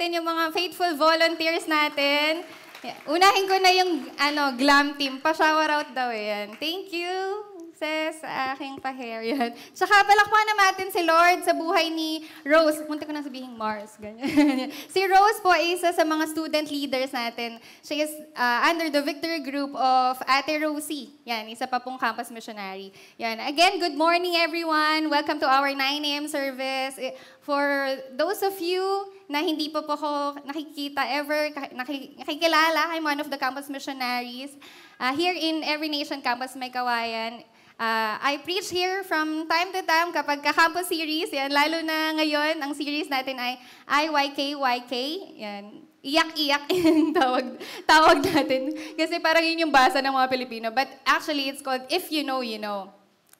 natin yung mga faithful volunteers natin. Unahin ko na yung ano, glam team. Pa-shower out daw yan. Thank you sis, sa aking pa-hair. Yan. Tsaka palakpakan na natin si Lord sa buhay ni Rose. Munti ko na sabihin Mars. Ganyan. si Rose po ay isa sa mga student leaders natin. She is uh, under the victory group of Ate Rosie. Yan, isa pa pong campus missionary. Yan. Again, good morning everyone. Welcome to our 9 a.m. service. Eh, for those of you na hindi po po ko nakikita ever, nakikilala, I'm one of the campus missionaries. Uh, here in Every Nation Campus May Kawayan, Uh, I preach here from time to time kapag ka-campus series, yan, lalo na ngayon, ang series natin ay IYKYK. Yan, iyak-iyak yung tawag, tawag natin. Kasi parang yun yung basa ng mga Pilipino. But actually, it's called If You Know, You Know.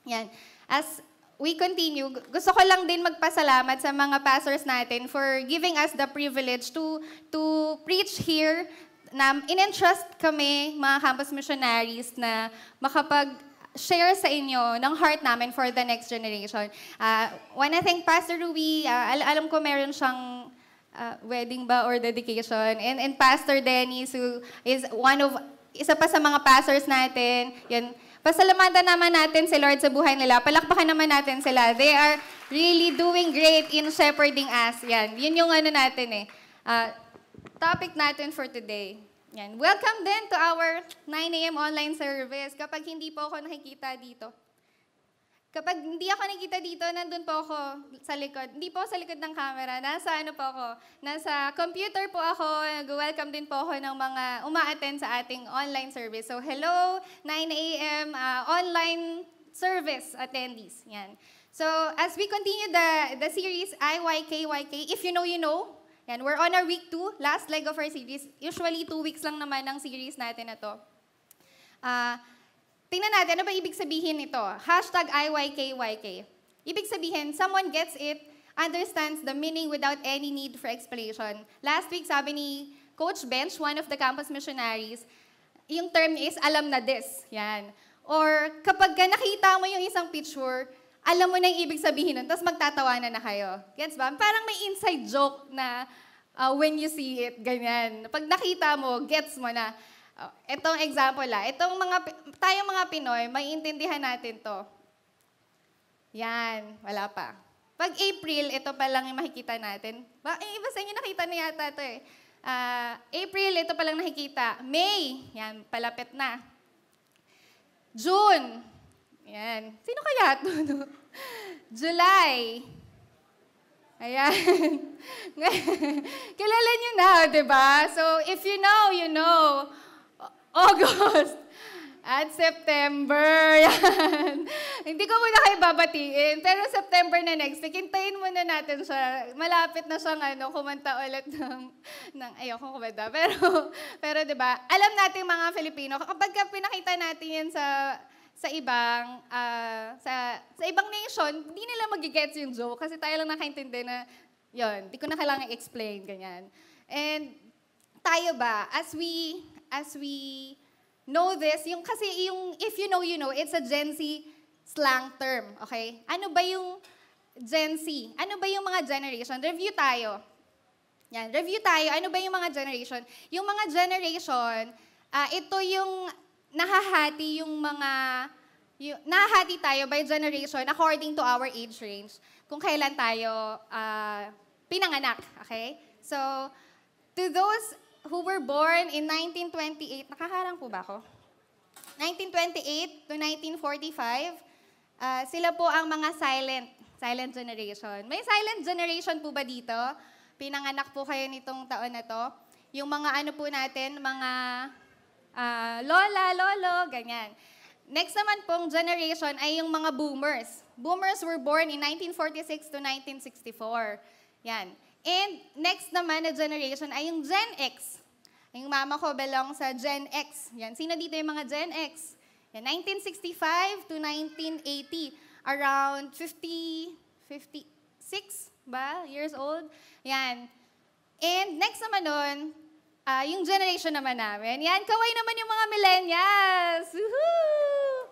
Yan. As we continue, gusto ko lang din magpasalamat sa mga pastors natin for giving us the privilege to, to preach here na in-entrust kami, mga campus missionaries, na makapag share sa inyo ng heart namin for the next generation. Uh, when I think Pastor Rui, uh, al- alam ko meron siyang uh, wedding ba or dedication. And, and Pastor Dennis, who is one of, isa pa sa mga pastors natin, yan, pasalamatan naman natin si Lord sa buhay nila. Palakpakan naman natin sila. They are really doing great in shepherding us. Yan, yun yung ano natin eh. Uh, topic natin for today. Yan. Welcome din to our 9 a.m. online service. Kapag hindi po ako nakikita dito. Kapag hindi ako nakikita dito, nandun po ako sa likod. Hindi po sa likod ng camera. Nasa ano po ako? Nasa computer po ako. Nag-welcome din po ako ng mga uma-attend sa ating online service. So, hello, 9 a.m. Uh, online service attendees. Yan. So, as we continue the, the series IYKYK, if you know, you know, yan, we're on our week two, last leg of our series. Usually, two weeks lang naman ang series natin na to. Uh, tingnan natin, ano ba ibig sabihin nito? Hashtag IYKYK. Ibig sabihin, someone gets it, understands the meaning without any need for explanation. Last week, sabi ni Coach Bench, one of the campus missionaries, yung term is alam na this. Yan. Or kapag nakita mo yung isang picture, alam mo na yung ibig sabihin nun, tapos magtatawanan na kayo. Gets ba? Parang may inside joke na uh, when you see it, ganyan. Pag nakita mo, gets mo na. Uh, itong example la, itong mga, tayong mga Pinoy, may intindihan natin to. Yan, wala pa. Pag April, ito pa lang yung makikita natin. Ba, eh, iba sa inyo nakita na yata ito eh. Uh, April, ito pa lang nakikita. May, yan, palapit na. June, yan. Sino kaya ito? July. Ayan. Kilala niyo na, di ba? So, if you know, you know. August. At September. Yan. Hindi ko muna kayo babatiin. Pero September na next week, hintayin muna natin siya. Malapit na siyang ano, kumanta ulit ng, ng ayoko kumanta. Pero, pero di ba, alam natin mga Filipino, kapag pinakita natin yan sa sa ibang uh, sa sa ibang nation, hindi nila magigets yung joke kasi tayo lang nakaintindi na yon, hindi ko na kailangan explain ganyan. And tayo ba as we as we know this, yung kasi yung if you know you know, it's a Gen Z slang term, okay? Ano ba yung Gen Z? Ano ba yung mga generation? Review tayo. Yan, review tayo. Ano ba yung mga generation? Yung mga generation, uh, ito yung nahahati yung mga, yung, nahahati tayo by generation according to our age range kung kailan tayo uh, pinanganak. Okay? So, to those who were born in 1928, nakaharang po ba ako? 1928 to 1945, uh, sila po ang mga silent, silent generation. May silent generation po ba dito? Pinanganak po kayo nitong taon na to. Yung mga ano po natin, mga uh, lola, lolo, ganyan. Next naman pong generation ay yung mga boomers. Boomers were born in 1946 to 1964. Yan. And next naman na generation ay yung Gen X. Yung mama ko belong sa Gen X. Yan. Sino dito yung mga Gen X? Yan. 1965 to 1980. Around 50, 56 ba? Years old. Yan. And next naman nun, Uh, yung generation naman namin, yan, kaway naman yung mga millennials. Woohoo!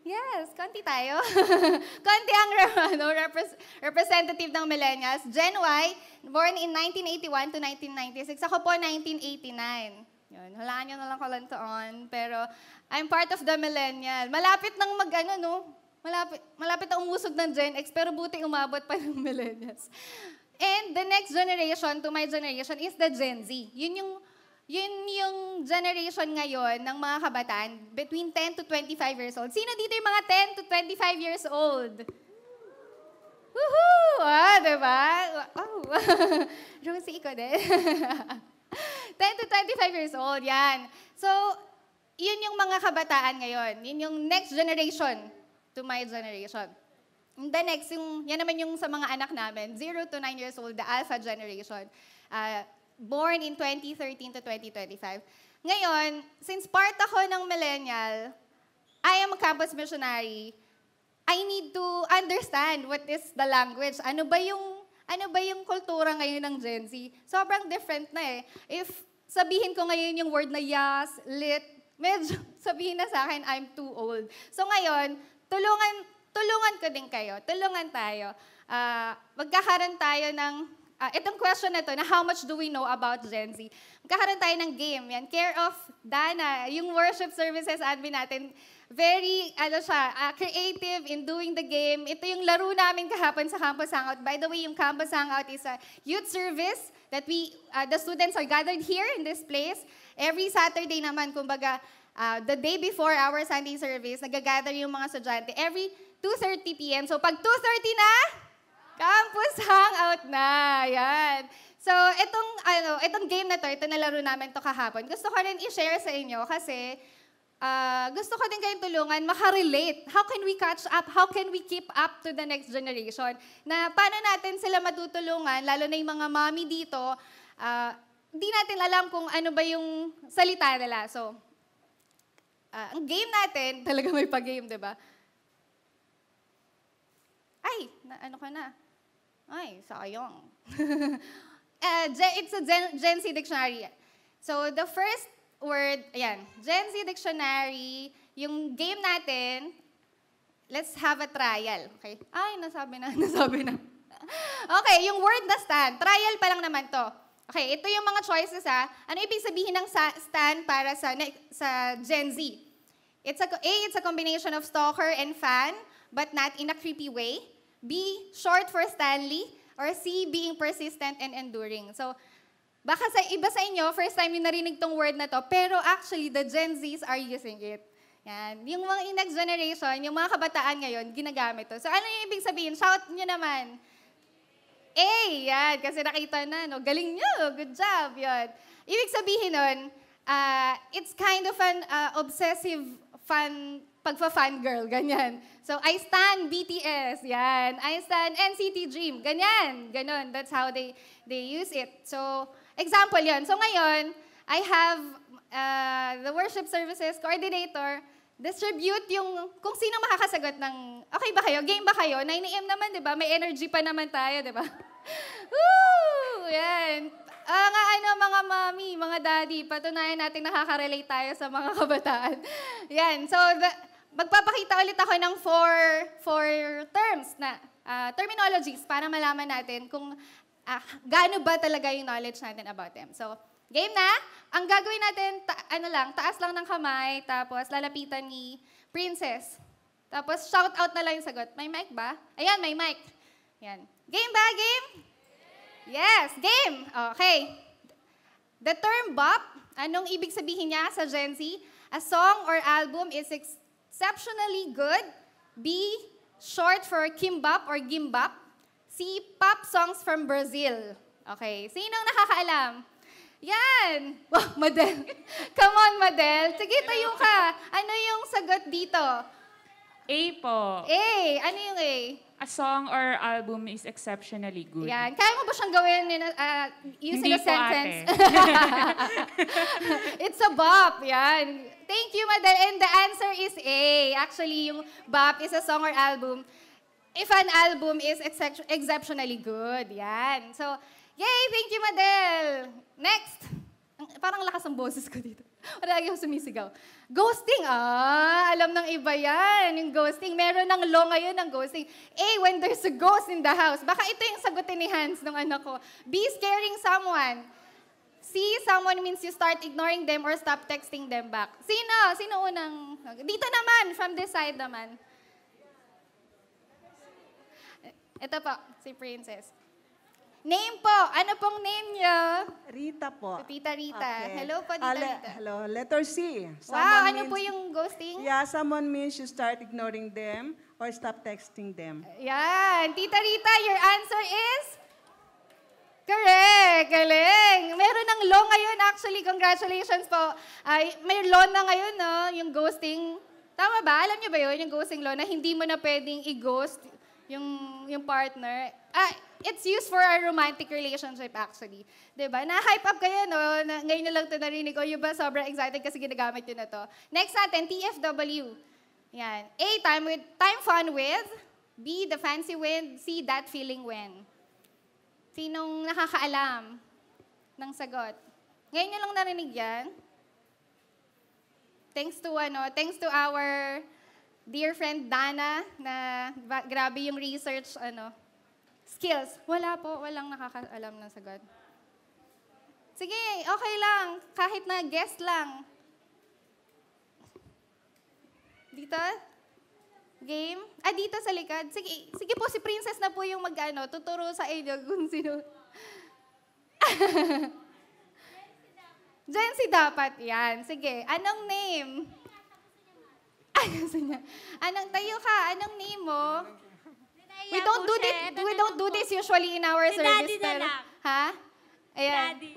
Yes, konti tayo. konti ang ano, repres- representative ng millennials. Gen Y, born in 1981 to 1996. Ako po, 1989. Yun, hulaan nyo na lang kalantoon. Pero I'm part of the millennial. Malapit nang mag, ano, no? Malapit, malapit na umusog ng Gen X, pero buti umabot pa ng millennials. And the next generation to my generation is the Gen Z. Yun yung yun yung generation ngayon ng mga kabataan between 10 to 25 years old. Sino dito yung mga 10 to 25 years old? Woohoo! Ah, diba? Oh. Rosie, ikaw din. 10 to 25 years old, yan. So, yun yung mga kabataan ngayon. Yun yung next generation to my generation. And the next, yung, yan naman yung sa mga anak namin, 0 to 9 years old, the alpha generation. Uh, born in 2013 to 2025. Ngayon, since part ako ng millennial, I am a campus missionary, I need to understand what is the language. Ano ba yung ano ba yung kultura ngayon ng Gen Z? Sobrang different na eh. If sabihin ko ngayon yung word na yas, lit, medyo sabihin na sa akin, I'm too old. So ngayon, tulungan, tulungan ko din kayo. Tulungan tayo. Uh, magkakaroon tayo ng Uh, itong question na to, na how much do we know about Gen Z? Magkakaroon tayo ng game. Yan, care of Dana, yung worship services admin natin. Very, ano siya, uh, creative in doing the game. Ito yung laro namin kahapon sa Campus Hangout. By the way, yung Campus Hangout is a youth service that we, uh, the students are gathered here in this place. Every Saturday naman, kumbaga, uh, the day before our Sunday service, nagagather yung mga estudyante. Every 2.30 p.m. So pag 2.30 na, Campus Hangout na. Yan. So, itong, ano, itong game na to, ito nalaro namin to kahapon. Gusto ko rin i-share sa inyo kasi uh, gusto ko din kayong tulungan makarelate. How can we catch up? How can we keep up to the next generation? Na paano natin sila matutulungan, lalo na yung mga mommy dito, uh, hindi natin alam kung ano ba yung salita nila. So, uh, ang game natin, talaga may pag-game, di ba? Ay, na, ano ka na? Ay, sayang. uh, it's a Gen, Gen Z dictionary. So, the first word, ayan, Gen Z dictionary, yung game natin, let's have a trial. Okay? Ay, nasabi na, nasabi na. okay, yung word na stand, trial pa lang naman to. Okay, ito yung mga choices ha. Ano ibig sabihin ng stand para sa, sa Gen Z? It's a, A, it's a combination of stalker and fan, but not in a creepy way. B, short for Stanley, or C, being persistent and enduring. So, baka sa iba sa inyo, first time yung narinig tong word na to, pero actually, the Gen Zs are using it. Yan. Yung mga next generation, yung mga kabataan ngayon, ginagamit to. So, ano yung ibig sabihin? Shout nyo naman. A, yan. Kasi nakita na, no? Galing nyo. Good job. Yan. Ibig sabihin nun, uh, it's kind of an uh, obsessive fun pagfa-fan girl, ganyan. So, I stand BTS, yan. I stand NCT Dream, ganyan. Ganon, that's how they, they use it. So, example yon. So, ngayon, I have uh, the worship services coordinator distribute yung, kung sino makakasagot ng, okay ba kayo? Game ba kayo? 9 a.m. naman, di ba? May energy pa naman tayo, di ba? Woo! Yan. Uh, nga ano, mga mami, mga daddy, patunayan natin nakaka-relate tayo sa mga kabataan. Yan. So, the, magpapakita ulit ako ng four, four terms na uh, terminologies para malaman natin kung uh, gaano ba talaga yung knowledge natin about them. So, game na. Ang gagawin natin, ta- ano lang, taas lang ng kamay, tapos lalapitan ni Princess. Tapos shout out na lang yung sagot. May mic ba? Ayan, may mic. Yan. Game ba? Game? Yes, game. Okay. The term bop, anong ibig sabihin niya sa Gen Z? A song or album is ex- exceptionally good. B, short for kimbap or gimbap. C, pop songs from Brazil. Okay, sinong nakakaalam? Yan! Wow, Madel. Come on, Madel. Sige, tayo ka. Ano yung sagot dito? A po. A. Ano yung A? A song or album is exceptionally good. Yan. Kaya mo ba siyang gawin in a, uh, using Hindi a sentence? It's a bop. Yan. Thank you, Madel. And the answer is A. Actually, yung bop is a song or album. If an album is excep- exceptionally good. Yan. So, yay! Thank you, Madel. Next. ang- parang lakas ang boses ko dito. Palagi ako sumisigaw. Ghosting, ah, alam ng iba yan, yung ghosting. Meron ng law ngayon ng ghosting. A, when there's a ghost in the house. Baka ito yung sagutin ni Hans ng anak ko. B, scaring someone. C, someone means you start ignoring them or stop texting them back. Sino? Sino unang? Dito naman, from this side naman. Ito po, si Princess. Name po. Ano pong name niyo? Rita po. Tita Rita. Okay. Hello po, Tita Ah, le- Rita. Hello. Letter C. Wow, ano means- po yung ghosting? Yeah, someone means you start ignoring them or stop texting them. Yan. Tita Rita, your answer is? Correct. Galing. Meron ng law ngayon actually. Congratulations po. Ay, may law na ngayon, no? Yung ghosting. Tama ba? Alam niyo ba yun? Yung ghosting law na hindi mo na pwedeng i-ghost yung, yung partner. Ah, it's used for a romantic relationship actually. ba? Na-hype up kayo, no? Na, ngayon na lang ito narinig ko. Yung ba sobrang excited kasi ginagamit yun na to. Next natin, TFW. Yan. A, time, with, time fun with. B, the fancy with. C, that feeling when. Sinong nakakaalam ng sagot? Ngayon nyo lang narinig yan. Thanks to ano, thanks to our dear friend Dana na grabe yung research ano skills. Wala po, walang nakakaalam ng sagot. Sige, okay lang. Kahit na guest lang. Dito? Game? Ah, dito sa likod. Sige, sige po, si Princess na po yung mag-ano, tuturo sa inyo kung sino. Jency dapat yan. Sige, anong name? Ano niya? Anong tayo ka? Anong name mo? We don't do this. We don't do this usually in our Si service. Daddy na pero- lang. Ha? Ayan. Daddy.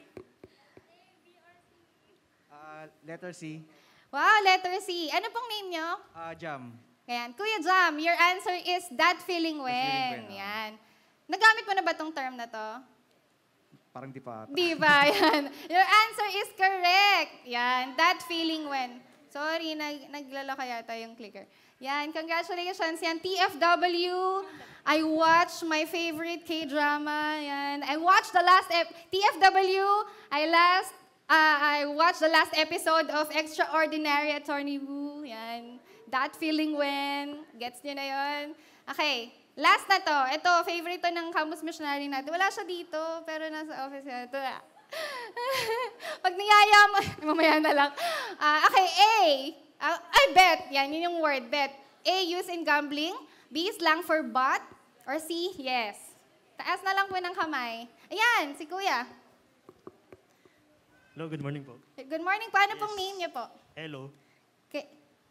Ah, letter C. Wow, letter C. Ano pong name nyo? Ah, jam. Ayan. Kuya Jam, your answer is that feeling when. feeling when, ah. Yan. Nagamit mo na ba tong term na to? Parang di pa. ata. Di ba? Yan. Your answer is correct. Yan. That feeling when. Sorry, nag naglalaka yata yung clicker. Yan. Congratulations. Yan. TFW. I watched my favorite K-drama. Yan. I watched the last ep- TFW. I last uh, I watched the last episode of Extraordinary Attorney Woo. Yan. That feeling when. Gets niyo na yon? Okay. Last na to. Ito, favorite to ng Campus Missionary natin. Wala siya dito, pero nasa office niya. Ito na. Pag niyaya mo, mamaya na lang. Ah, okay, A. Ah, ay, bet. Yan, yun yung word, bet. A, use in gambling. B, slang for bot. Or C, yes. Taas na lang po ng kamay. Ayan, si Kuya. Hello, good morning po. Good morning po. Ano pong name niyo po? Hello. Kay,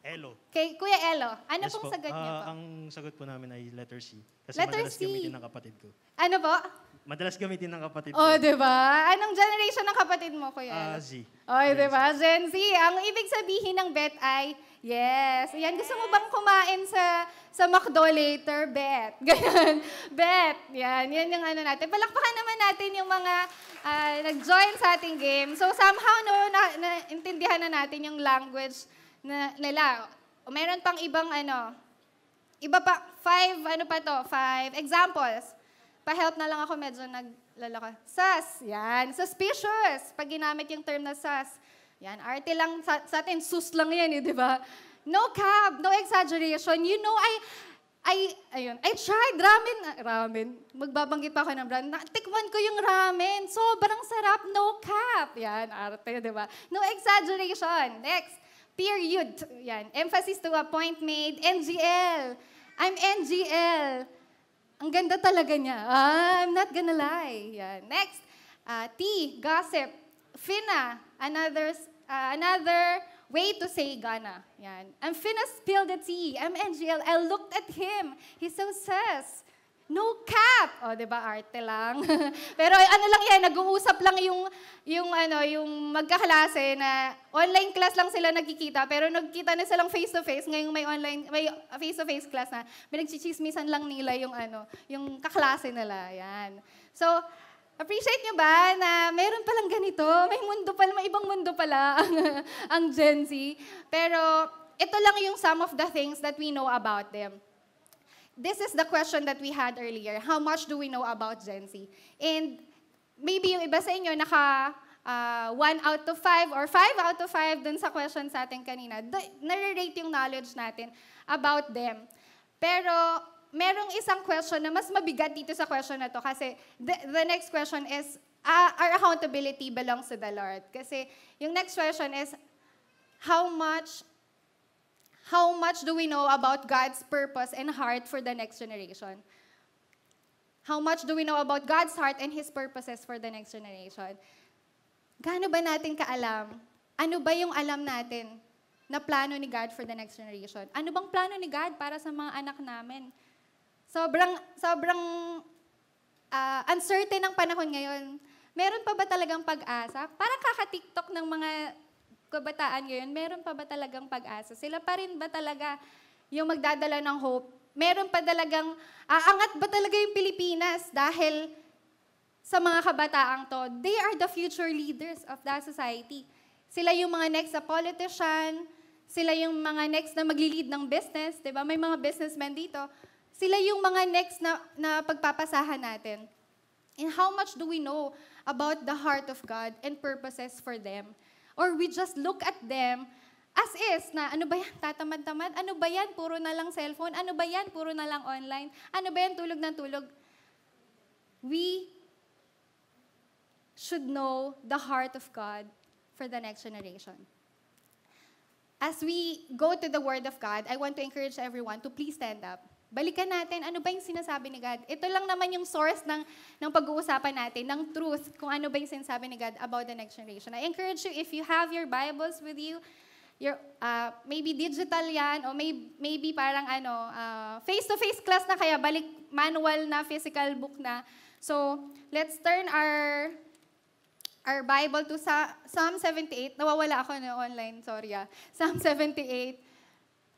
Hello. kay Kuya Elo. Ano Yes pong po. sagot niyo Ah, po? Ang sagot po namin ay letter C. Kasi Letter madalas C. gamitin ng kapatid ko. Ano po? Madalas gamitin ng kapatid Oh, ko. di ba? Anong generation ng kapatid mo, Kuya Ah? Z. Oy, di ba? Gen Z. Ang ibig sabihin ng bet ay, yes. Yan, gusto mo bang kumain sa sa McDo later? Bet. Ganyan. Bet. Yan. Yan yung ano natin. Palakpakan naman natin yung mga ah, nag-join sa ating game. So, somehow, no, na, naintindihan na natin yung language na, nila. O, meron pang ibang ano, iba pa, five, ano pa to, five examples. Pa-help na lang ako, medyo naglalaka. Sus, yan. Suspicious. Pag ginamit yung term na sus. Yan, arte lang sa, sa atin, sus lang yan eh, di ba? No cap, no exaggeration. You know, I, I, ayun, I tried ramen, ah, ramen, magbabanggit pa ako ng brand. Tikman ko yung ramen, sobrang sarap, no cap. Yan, arte, di ba? No exaggeration. Next, period. Yan, emphasis to a point made, NGL. I'm NGL. Ang ganda talaga niya. Ah, I'm not gonna lie. Yan. Next, ah, T, gossip. Fina, another, ah, another way to say gana. Yan. I'm Fina spilled the tea. I'm NGL. I looked at him. He's so sus. No cap! O, di ba, arte lang. Pero ano lang yan, nag-uusap lang yung, yung, ano, yung magkaklase na online class lang sila nagkikita, pero nagkita na silang face-to-face, ngayong may online, may face-to-face class na, may nagchichismisan lang nila yung, ano, yung kaklase nila. Yan. So, appreciate nyo ba na meron palang ganito? May mundo pala, may ibang mundo pala ang, ang Gen Z. Pero, ito lang yung some of the things that we know about them. This is the question that we had earlier. How much do we know about Gen Z? And maybe yung iba sa inyo naka, uh, one out of five or five out of five dun sa question sa atin kanina, nare-rate yung knowledge natin about them. Pero merong isang question na mas mabigat dito sa question na to kasi the, the next question is, uh, our accountability belongs to the Lord. Kasi yung next question is, how much how much do we know about God's purpose and heart for the next generation? How much do we know about God's heart and His purposes for the next generation? Gaano ba natin kaalam? Ano ba yung alam natin na plano ni God for the next generation? Ano bang plano ni God para sa mga anak namin? Sobrang, sobrang ah, uncertain ang panahon ngayon. Meron pa ba talagang pag-asa? Parang kaka-TikTok ng mga kabataan ngayon, meron pa ba talagang pag-asa? Sila pa rin ba talaga yung magdadala ng hope? Meron pa talagang, aangat ba talaga yung Pilipinas dahil sa mga kabataang to, they are the future leaders of that society. Sila yung mga next na politician, sila yung mga next na magli-lead ng business, di ba? May mga businessmen dito. Sila yung mga next na, na pagpapasahan natin. And how much do we know about the heart of God and purposes for them? Or we just look at them as is na ano ba yan, tatamad-tamad? Ano ba yan, puro na lang cellphone? Ano ba yan, puro na lang online? Ano ba yan, tulog ng tulog? We should know the heart of God for the next generation. As we go to the Word of God, I want to encourage everyone to please stand up. Balikan natin, ano ba yung sinasabi ni God? Ito lang naman yung source ng, ng pag-uusapan natin, ng truth, kung ano ba yung sinasabi ni God about the next generation. I encourage you, if you have your Bibles with you, your, uh, maybe digital yan, o may, maybe parang ano, uh, face-to-face class na kaya, balik manual na, physical book na. So, let's turn our our Bible to sa Psalm 78. Nawawala ako na online, sorry ah. Psalm 78,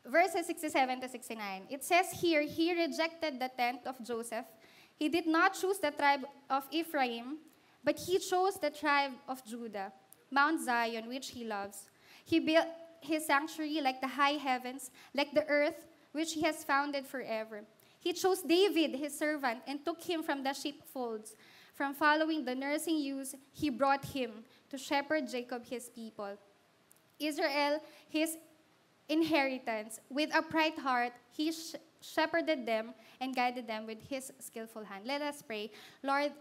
verses 67 to 69. It says here, He rejected the tent of Joseph. He did not choose the tribe of Ephraim, but He chose the tribe of Judah, Mount Zion, which He loves. He built His sanctuary like the high heavens, like the earth, which He has founded forever. He chose David, His servant, and took him from the sheepfolds. From following the nursing ewes, he brought him to shepherd Jacob, his people. Israel, his inheritance. With upright heart, he sh- shepherded them and guided them with his skillful hand. Let us pray. Lord,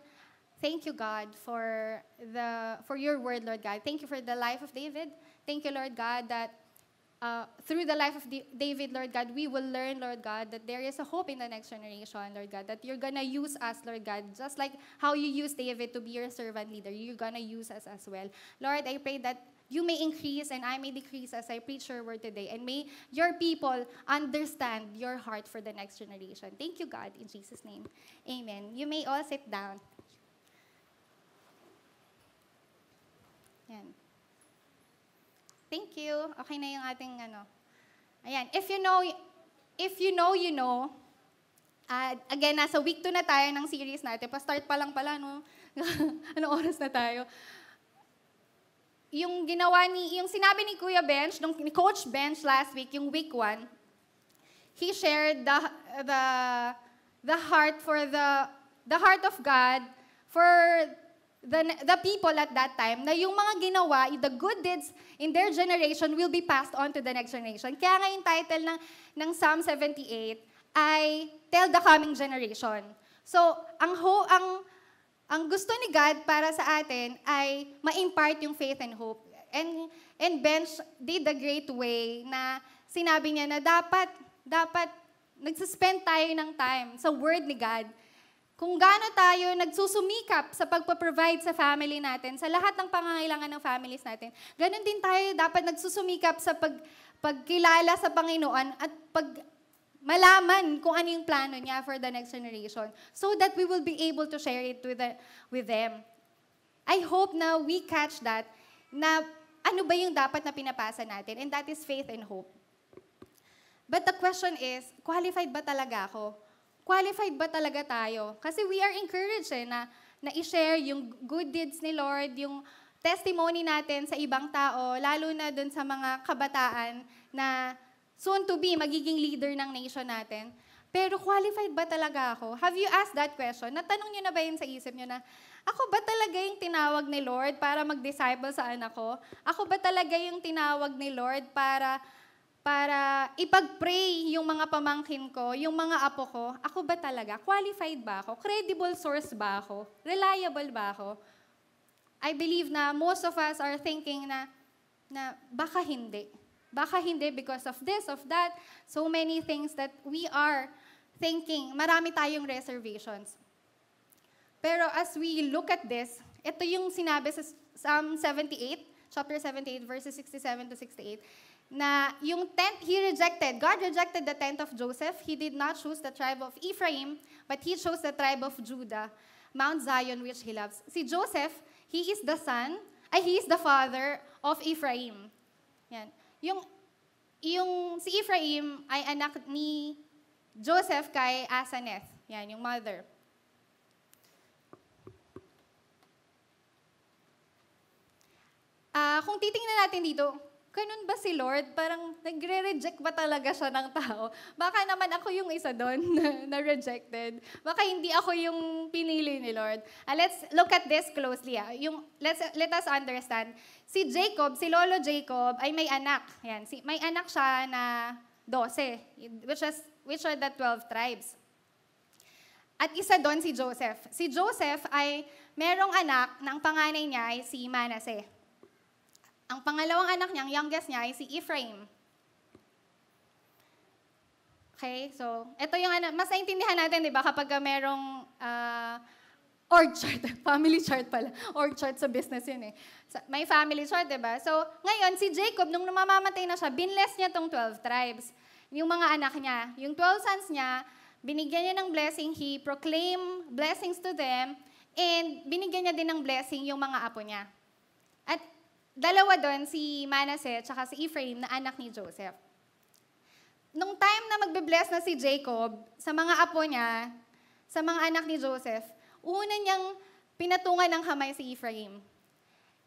thank you, God, for, the, for your word, Lord God. Thank you for the life of David. Thank you, Lord God, that uh, through the life of D- David, Lord God, we will learn, Lord God, that there is a hope in the next generation, Lord God, that you're going to use us, Lord God, just like how you used David to be your servant leader, you're going to use us as well. Lord, I pray that you may increase and I may decrease as I preach your word today, and may your people understand your heart for the next generation. Thank you, God, in Jesus' name. Amen. You may all sit down. Yan. Thank you. Okay na yung ating ano. Ayan. If you know, if you know, you know. Uh, again, nasa week 2 na tayo ng series natin. Pa-start pa lang pala, no? Anong oras na tayo? Yung ginawa ni, yung sinabi ni Kuya Bench, nung, ni Coach Bench last week, yung week 1, he shared the, the, the heart for the, the heart of God for the, the people at that time na yung mga ginawa, the good deeds in their generation will be passed on to the next generation. Kaya nga yung title ng, ng Psalm 78 ay Tell the Coming Generation. So, ang, ho, ang, ang gusto ni God para sa atin ay ma-impart yung faith and hope. And, and Bench did a great way na sinabi niya na dapat, dapat nagsuspend tayo ng time sa word ni God kung gaano tayo nagsusumikap sa pagpa-provide sa family natin, sa lahat ng pangangailangan ng families natin, ganun din tayo dapat nagsusumikap sa pag, pagkilala sa Panginoon at pag malaman kung ano yung plano niya for the next generation so that we will be able to share it with, the, with them. I hope na we catch that na ano ba yung dapat na pinapasa natin and that is faith and hope. But the question is, qualified ba talaga ako? qualified ba talaga tayo? Kasi we are encouraged eh, na, na i-share yung good deeds ni Lord, yung testimony natin sa ibang tao, lalo na dun sa mga kabataan na soon to be magiging leader ng nation natin. Pero qualified ba talaga ako? Have you asked that question? Natanong niyo na ba yun sa isip niyo na, Ako ba talaga yung tinawag ni Lord para mag-disciple sa anak ko? Ako ba talaga yung tinawag ni Lord para para ipag-pray yung mga pamangkin ko, yung mga apo ko? Ako ba talaga? Qualified ba ako? Credible source ba ako? Reliable ba ako? I believe na most of us are thinking na, na baka hindi. Baka hindi because of this, of that. So many things that we are thinking. Marami tayong reservations. Pero as we look at this, ito yung sinabi sa Psalm 78, chapter 78, verses 67 to 68, na yung tent, he rejected, God rejected the tent of Joseph. He did not choose the tribe of Ephraim, but he chose the tribe of Judah, Mount Zion, which he loves. Si Joseph, he is the son, ay, he is the father of Ephraim. Yan. Yung, yung si Ephraim ay anak ni Joseph kay Asaneth. Yan, yung mother. Ah, kung titingnan natin dito, ganun ba si Lord? Parang nagre-reject ba talaga siya ng tao? Baka naman ako yung isa doon na, na rejected. Baka hindi ako yung pinili ni Lord. Ah, let's look at this closely. Ah. Yung, let's, let us understand. Si Jacob, si Lolo Jacob, ay may anak. Yan, si, may anak siya na 12, which, is, which are the 12 tribes. At isa doon si Joseph. Si Joseph ay merong anak ng panganay niya ay si Manasseh. Ang pangalawang anak niya, ang youngest niya, ay si Ephraim. Okay, so, ito yung, ano, mas naintindihan natin, di ba, kapag ka merong uh, org chart, family chart pala, org chart sa business yun eh. May family chart, di ba? So, ngayon, si Jacob, nung namamatay na siya, binless niya tong 12 tribes. Yung mga anak niya, yung 12 sons niya, binigyan niya ng blessing, he proclaim blessings to them, and binigyan niya din ng blessing yung mga apo niya. At dalawa doon, si Manasseh at si Ephraim na anak ni Joseph. Nung time na magbe-bless na si Jacob sa mga apo niya, sa mga anak ni Joseph, una niyang pinatungan ng kamay si Ephraim.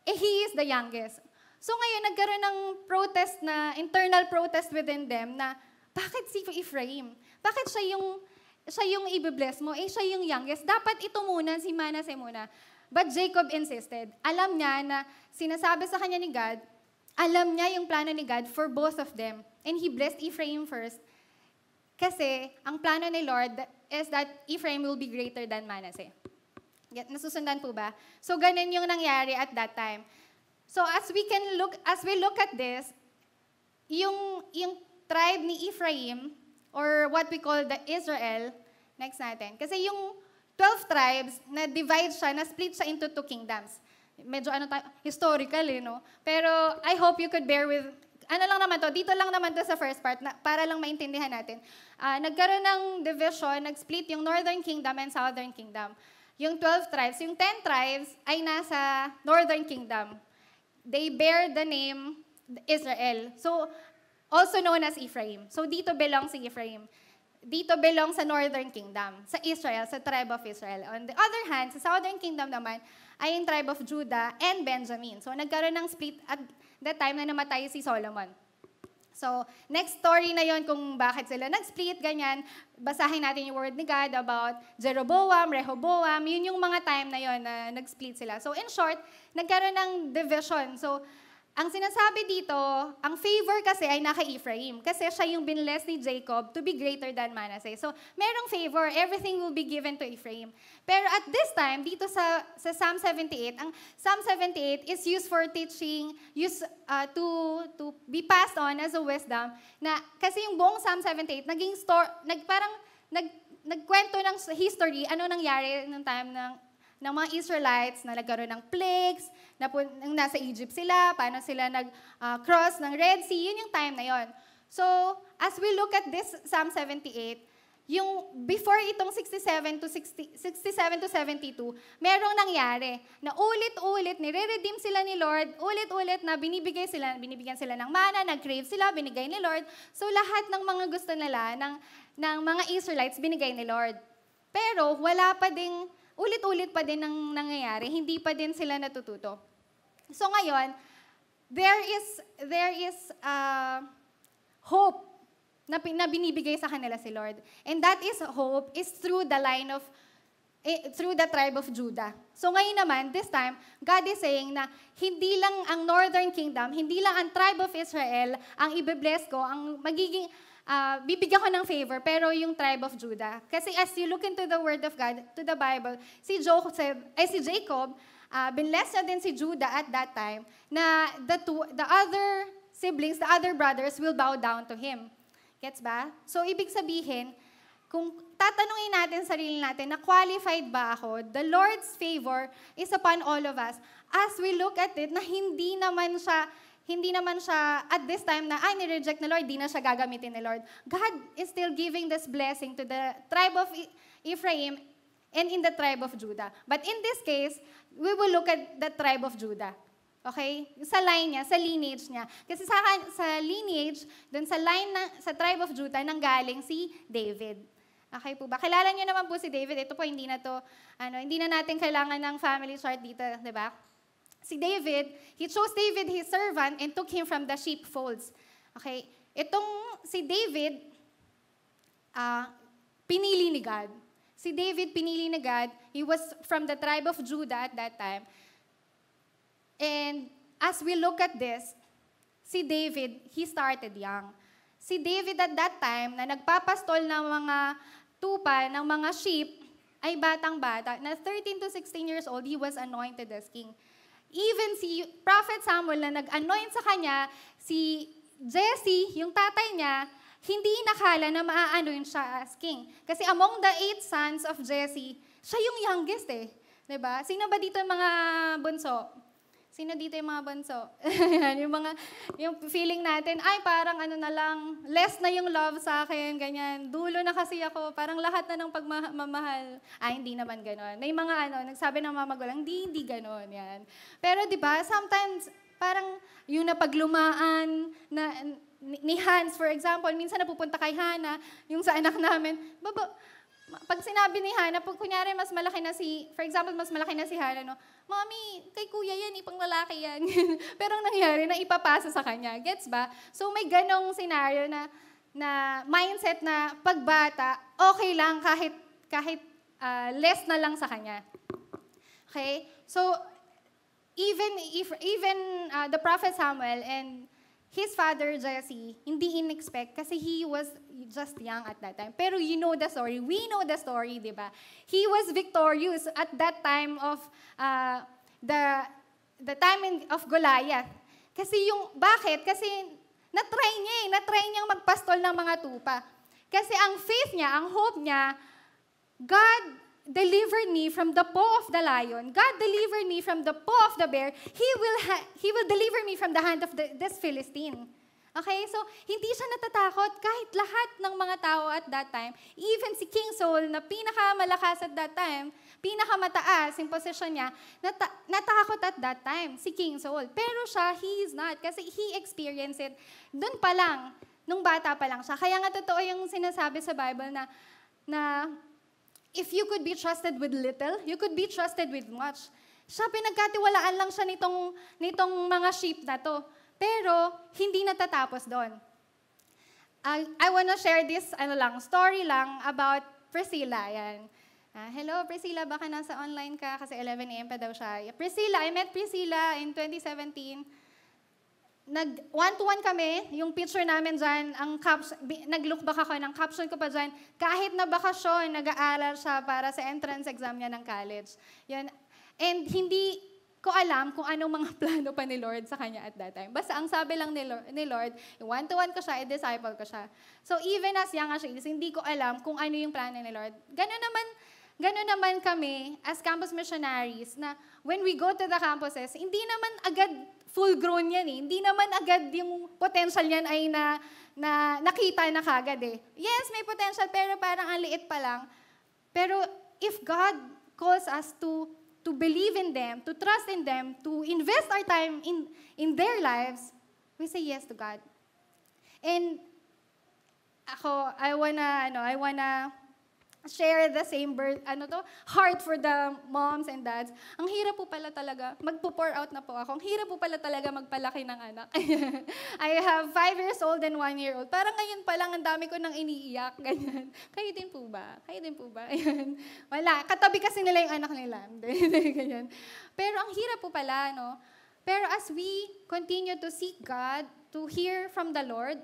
Eh, he is the youngest. So ngayon, nagkaroon ng protest na, internal protest within them na, bakit si Ephraim? Bakit siya yung, siya yung i-bless mo? Eh, siya yung youngest. Dapat ito muna, si Manasseh muna. But Jacob insisted. Alam niya na sinasabi sa kanya ni God, alam niya yung plano ni God for both of them. And he blessed Ephraim first. Kasi ang plano ni Lord is that Ephraim will be greater than Manasseh. Get, nasusundan po ba? So ganun yung nangyari at that time. So as we can look as we look at this, yung yung tribe ni Ephraim or what we call the Israel, next natin. Kasi yung 12 tribes, na-divide siya, na-split siya into two kingdoms. Medyo ano tayo, historical eh, no? Pero I hope you could bear with, ano lang naman to, dito lang naman to sa first part, na, para lang maintindihan natin. Uh, nagkaroon ng division, nag-split yung Northern Kingdom and Southern Kingdom. Yung 12 tribes, yung 10 tribes ay nasa Northern Kingdom. They bear the name Israel. So, also known as Ephraim. So, dito belongs si Ephraim dito belong sa Northern Kingdom, sa Israel, sa tribe of Israel. On the other hand, sa Southern Kingdom naman, ay yung tribe of Judah and Benjamin. So, nagkaroon ng split at that time na namatay si Solomon. So, next story na yon kung bakit sila nag-split, ganyan. Basahin natin yung word ni God about Jeroboam, Rehoboam. Yun yung mga time na yon na nag-split sila. So, in short, nagkaroon ng division. So, ang sinasabi dito, ang favor kasi ay naka Ephraim. Kasi siya yung binless ni Jacob to be greater than Manasseh. So, merong favor. Everything will be given to Ephraim. Pero at this time, dito sa, sa Psalm 78, ang Psalm 78 is used for teaching, used uh, to, to be passed on as a wisdom. Na, kasi yung buong Psalm 78, naging store, nag, parang, nag, nagkwento ng history, ano nangyari nung time ng ng mga Israelites na nagkaroon ng plagues, na nang nasa Egypt sila, paano sila nag-cross uh, ng Red Sea, yun yung time na yon. So, as we look at this Psalm 78, yung before itong 67 to 60, 67 to 72, merong nangyari na ulit-ulit nire-redeem sila ni Lord, ulit-ulit na binibigay sila, binibigyan sila ng mana, nag-crave sila, binigay ni Lord. So lahat ng mga gusto nila ng ng mga Israelites binigay ni Lord. Pero wala pa ding ulit-ulit pa din ang nangyayari, hindi pa din sila natututo. So ngayon, there is there is uh, hope na, na binibigay sa kanila si Lord. And that is hope is through the line of eh, through the tribe of Judah. So ngayon naman, this time, God is saying na hindi lang ang northern kingdom, hindi lang ang tribe of Israel ang ibe-bless ko, ang magiging, ah, bibigyan ko ng favor, pero yung tribe of Judah. Kasi as you look into the word of God, to the Bible, si Joseph, ay si Jacob, uh, binless na din si Judah at that time, na the, two, the other siblings, the other brothers will bow down to him. Gets ba? So, ibig sabihin, kung tatanungin natin sarili natin na qualified ba ako, the Lord's favor is upon all of us. As we look at it, na hindi naman siya, hindi naman siya at this time na, ay, nireject na Lord, di na siya gagamitin ni Lord. God is still giving this blessing to the tribe of E- Ephraim and in the tribe of Judah. But in this case, we will look at the tribe of Judah. Okay? Sa line niya, sa lineage niya. Kasi sa, sa lineage, dun sa line na, sa tribe of Judah, nanggaling si David. Okay po ba? Kilala niyo naman po si David. Ito po, hindi na to, ano, hindi na natin kailangan ng family chart dito, di ba? Si David, he chose David, his servant, and took him from the sheepfolds. Okay? Itong si David, ah, pinili ni God. Si David pinili ni God. He was from the tribe of Judah at that time. And as we look at this, si David, he started young. Si David at that time, na nagpapastol ng mga tupa, ng mga sheep, ay batang-bata. Na 13 to 16 years old, he was anointed as king. Even si Prophet Samuel na nag-anoint sa kanya, si Jesse, yung tatay niya, hindi nakala na maa-anoint siya as king. Kasi among the eight sons of Jesse, siya yung youngest eh. ba? Sino ba dito mga bunso? Sino dito yung mga bunso? Yan, yung mga, yung feeling natin, ay parang ano na lang, less na yung love sa akin, ganyan. Dulo na kasi ako, parang lahat na ng pagmamahal. Ay, hindi naman ganon. May mga ano, nagsabi ng mga magulang, hindi, hindi ganon, yan. Pero di ba, sometimes, parang napaglumaan na, ni ni Hans, for example, minsan napupunta kay Hana, yung sa anak namin, baba, pag sinabi ni Hana, pag kunyari mas malaki na si, for example, mas malaki na si Hana, no, Mami, kay kuya yan, ipang lalaki yan. Pero ang nangyari na ipapasa sa kanya. Gets ba? So may ganong scenario na, na mindset na pagbata, okay lang kahit, kahit ah, less na lang sa kanya. Okay? So, even if even uh, the prophet Samuel and his father Jesse hindi in-expect kasi he was just young at that time. Pero you know the story. We know the story, di ba? He was victorious at that time of uh, the the time of Goliath. Kasi yung, bakit? Kasi na-try niya eh. Na-try niyang magpastol ng mga tupa. Kasi ang faith niya, ang hope niya, God delivered me from the paw of the lion. God delivered me from the paw of the bear. He will ha- he will deliver me from the hand of the, this Philistine. Okay? So, hindi siya natatakot kahit lahat ng mga tao at that time. Even si King Saul na pinakamalakas at that time, pinakamataas yung posisyon niya, nata- natakot at that time, si King Saul. Pero siya, he is not kasi he experienced it. Doon pa lang, nung bata pa lang siya. Kaya nga totoo yung sinasabi sa Bible na, na if you could be trusted with little, you could be trusted with much. Siya, pinagkatiwalaan lang siya nitong, nitong mga sheep na to. Pero, hindi natatapos doon. I, I wanna share this ano lang, story lang about Priscilla. Yan. Ah, hello, Priscilla, baka nasa online ka kasi 11 a.m. pa daw siya. Priscilla, I met Priscilla in 2017 nag one-to-one kami, yung picture namin dyan, ang caps, nag-look back ako ng caption ko pa dyan, kahit na bakasyon, nag-aaral siya para sa entrance exam niya ng college. Yan. And hindi ko alam kung anong mga plano pa ni Lord sa kanya at that time. Basta ang sabi lang ni Lord, ni Lord one-to-one ko siya, i-disciple ko siya. So even as young as she is, hindi ko alam kung ano yung plano ni Lord. Gano'n naman, gano'n naman kami as campus missionaries na when we go to the campuses, hindi naman agad full grown yan eh. Hindi naman agad yung potential yan ay na, na nakita na kagad eh. Yes, may potential, pero parang ang liit pa lang. Pero if God calls us to to believe in them, to trust in them, to invest our time in in their lives, we say yes to God. And ako, I wanna, ano, I wanna share the same birth, ano to, heart for the moms and dads. Ang hirap po pala talaga, magpo-pour out na po ako, ang hirap po pala talaga magpalaki ng anak. I have five years old and one year old. Parang ngayon pa lang, ang dami ko nang iniiyak, ganyan. Kayo din po ba? Kayo din po ba? Ayan. Wala. Katabi kasi nila yung anak nila. Ganyan. Pero ang hirap po pala, no? Pero as we continue to seek God, to hear from the Lord,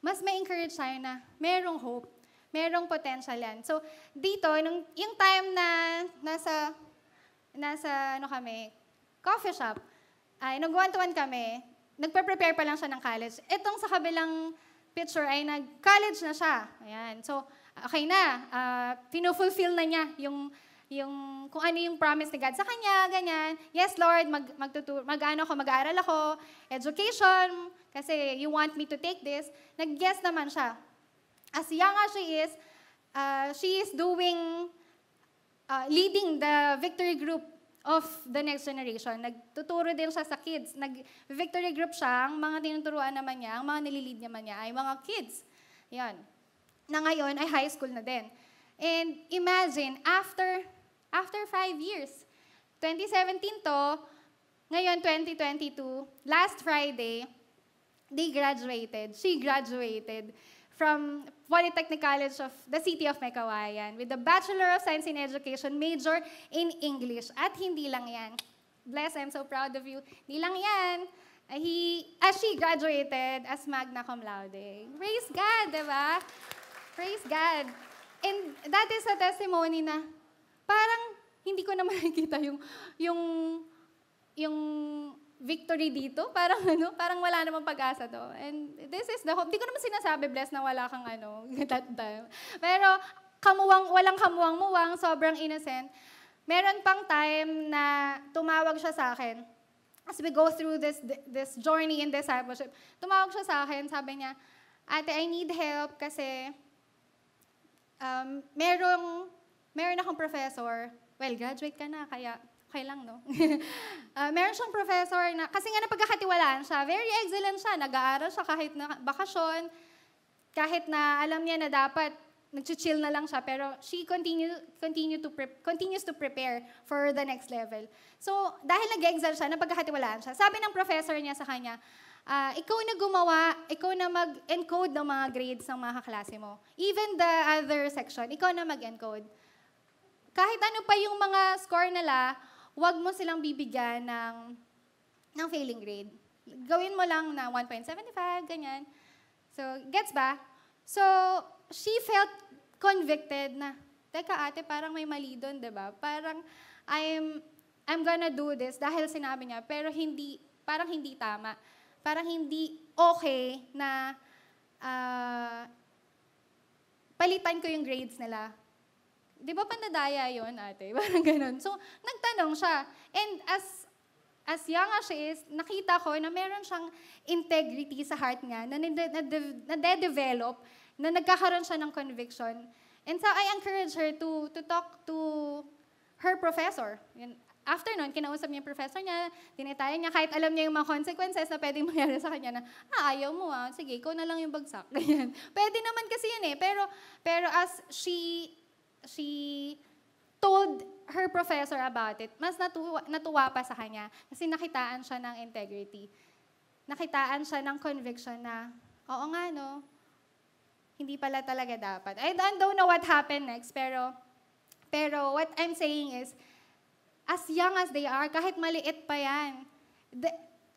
mas ma-encourage tayo na merong hope, merong potential yan. So, dito, nung, yung time na nasa, nasa, ano kami, coffee shop, ay, nag one-to-one kami, nagpe-prepare pa lang siya ng college. Itong sa kabilang picture ay nag-college na siya. Ayan. So, okay na. Uh, pinufulfill na niya yung yung kung ano yung promise ni God sa kanya, ganyan. Yes, Lord, mag, magtutur, mag-ano ako, mag-aaral ako, education, kasi you want me to take this. Nag-yes naman siya. As young as she is, uh, she is doing, uh, leading the victory group of the next generation. Nagtuturo din siya sa kids. Nag-victory group siya, ang mga tinuturuan naman niya, ang mga nililid naman niya ay mga kids. Yan. Na ngayon ay high school na din. And imagine, after After five years. 2017 to, ngayon 2022, last Friday, they graduated. She graduated from Polytechnic College of the City of Mekawayan with a Bachelor of Science in Education, major in English. At hindi lang yan. Bless, I'm so proud of you. Hindi lang yan. Uh, he, as she graduated as magna cum laude. Praise God, di ba? Praise God. And that is a testimony na parang hindi ko naman nakikita yung, yung, yung victory dito. Parang ano, parang wala namang pag-asa to. And this is the hope. Hindi ko naman sinasabi, bless, na wala kang ano, that time. Pero kamuwang, walang kamuwang-muwang, sobrang innocent. Meron pang time na tumawag siya sa akin. As we go through this this journey in discipleship, tumawag siya sa akin, sabi niya, Ate, I need help kasi um, merong meron akong professor, well, graduate ka na, kaya okay lang, no? uh, meron siyang professor na, kasi nga napagkakatiwalaan siya, very excellent siya, nag-aaral siya kahit na bakasyon, kahit na alam niya na dapat nag-chill na lang siya, pero she continue, continue to pre- continues to prepare for the next level. So, dahil nag-excel siya, napagkakatiwalaan siya, sabi ng professor niya sa kanya, uh, ikaw na gumawa, ikaw na mag-encode ng mga grades ng mga kaklase mo. Even the other section, ikaw na mag-encode kahit ano pa yung mga score nila, wag mo silang bibigyan ng, ng failing grade. Gawin mo lang na 1.75, ganyan. So, gets ba? So, she felt convicted na, teka ate, parang may mali doon, di ba? Parang, I'm, I'm gonna do this dahil sinabi niya, pero hindi, parang hindi tama. Parang hindi okay na uh, palitan ko yung grades nila Di ba pandadaya yon ate? Parang ganun. So, nagtanong siya. And as as young as she is, nakita ko na meron siyang integrity sa heart niya na nade-develop, na nagkakaroon siya ng conviction. And so I encourage her to to talk to her professor. After nun, kinausap niya yung professor niya, tinitayan niya, kahit alam niya yung mga consequences na pwedeng mangyari sa kanya na, ah, ayaw mo ah, sige, ikaw na lang yung bagsak. Ganyan. Pwede naman kasi yun eh. Pero, pero as she she told her professor about it, mas natuwa, natuwa pa sa kanya kasi nakitaan siya ng integrity. Nakitaan siya ng conviction na, oo nga no, hindi pala talaga dapat. I don't, know what happened next, pero, pero what I'm saying is, as young as they are, kahit maliit pa yan, the,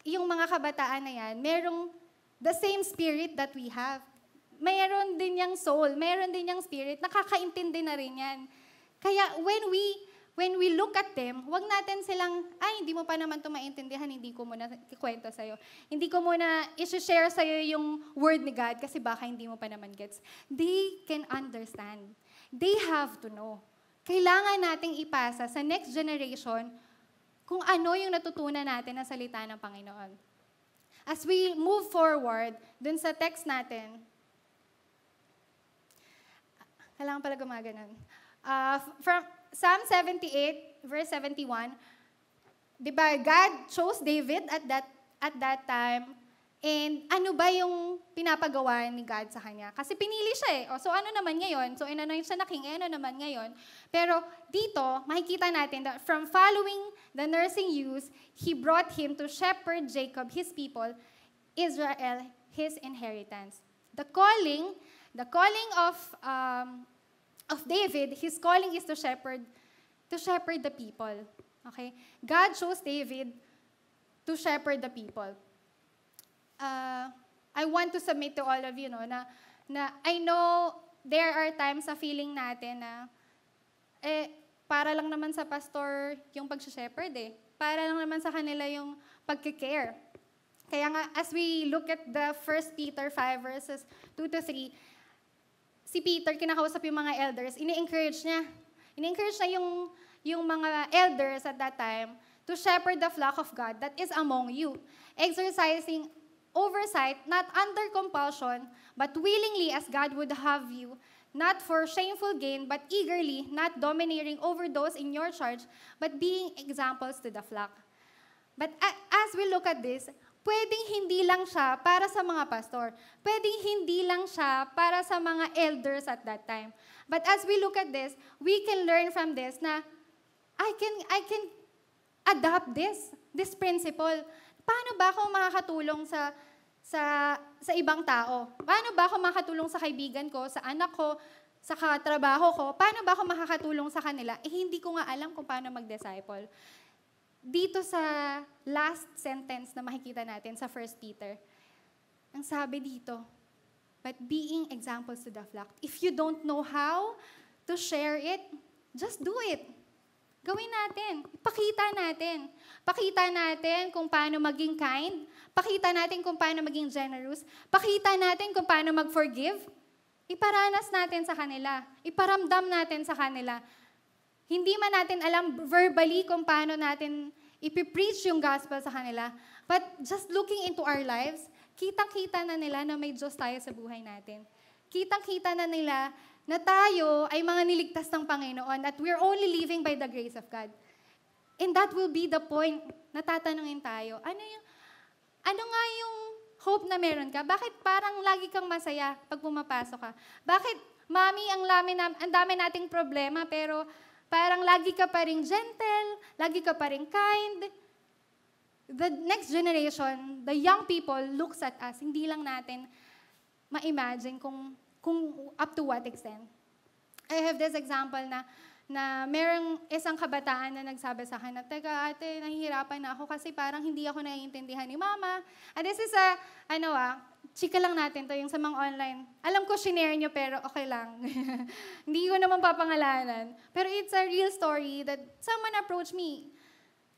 yung mga kabataan na yan, merong the same spirit that we have mayroon din yung soul, mayroon din yung spirit, nakakaintindi na rin yan. Kaya when we when we look at them, wag natin silang, ay, hindi mo pa naman ito maintindihan, hindi ko muna ikwento sa'yo. Hindi ko muna isi-share sa'yo yung word ni God kasi baka hindi mo pa naman gets. They can understand. They have to know. Kailangan nating ipasa sa next generation kung ano yung natutunan natin na salita ng Panginoon. As we move forward, dun sa text natin, kailangan pala gumaganon. Uh, from Psalm 78, verse 71, di ba, God chose David at that, at that time And ano ba yung pinapagawa ni God sa kanya? Kasi pinili siya eh. O, so ano naman ngayon? So inanoint siya na king, eh, ano naman ngayon? Pero dito, makikita natin that from following the nursing youth, he brought him to shepherd Jacob, his people, Israel, his inheritance. The calling, the calling of um, of David, his calling is to shepherd, to shepherd the people. Okay? God chose David to shepherd the people uh, I want to submit to all of you no, na, na I know there are times sa feeling natin na eh, para lang naman sa pastor yung pag-shepherd eh. Para lang naman sa kanila yung pagkikare. Kaya nga, as we look at the 1 Peter 5 verses 2 to 3, si Peter, kinakausap yung mga elders, ini-encourage niya. Ini-encourage niya yung, yung mga elders at that time to shepherd the flock of God that is among you, exercising oversight, not under compulsion, but willingly as God would have you, not for shameful gain, but eagerly, not domineering over those in your charge, but being examples to the flock. But as we look at this, pwedeng hindi lang siya para sa mga pastor. Pwedeng hindi lang siya para sa mga elders at that time. But as we look at this, we can learn from this na I can I can adopt this, this principle. Paano ba ako makakatulong sa sa sa ibang tao? Paano ba ako makakatulong sa kaibigan ko, sa anak ko, sa katrabaho ko? Paano ba ako makakatulong sa kanila? Eh hindi ko nga alam kung paano mag-disciple. Dito sa last sentence na makikita natin sa 1 Peter, ang sabi dito, but being examples to the flock. If you don't know how to share it, just do it. Gawin natin. Ipakita natin. Pakita natin kung paano maging kind. Pakita natin kung paano maging generous. Pakita natin kung paano mag-forgive. Iparanas natin sa kanila. Iparamdam natin sa kanila. Hindi man natin alam verbally kung paano natin ipipreach yung gospel sa kanila. But just looking into our lives, kitang-kita na nila na may Diyos tayo sa buhay natin. Kitang-kita na nila na tayo ay mga niligtas ng Panginoon at we're only living by the grace of God. And that will be the point na tatanungin tayo. Ano yung, ano nga yung hope na meron ka? Bakit parang lagi kang masaya pag pumapasok ka? Bakit, mami, ang, lami na, ang dami nating problema, pero parang lagi ka pa rin gentle, lagi ka pa rin kind. The next generation, the young people looks at us, hindi lang natin ma-imagine kung kung up to what extent. I have this example na na merong isang kabataan na nagsabi sa akin na, Teka, ate, nahihirapan na ako kasi parang hindi ako naiintindihan ni mama. And this is a, ano ah, chika lang natin to, yung sa mga online. Alam ko, shinare nyo, pero okay lang. hindi ko naman papangalanan. Pero it's a real story that someone approached me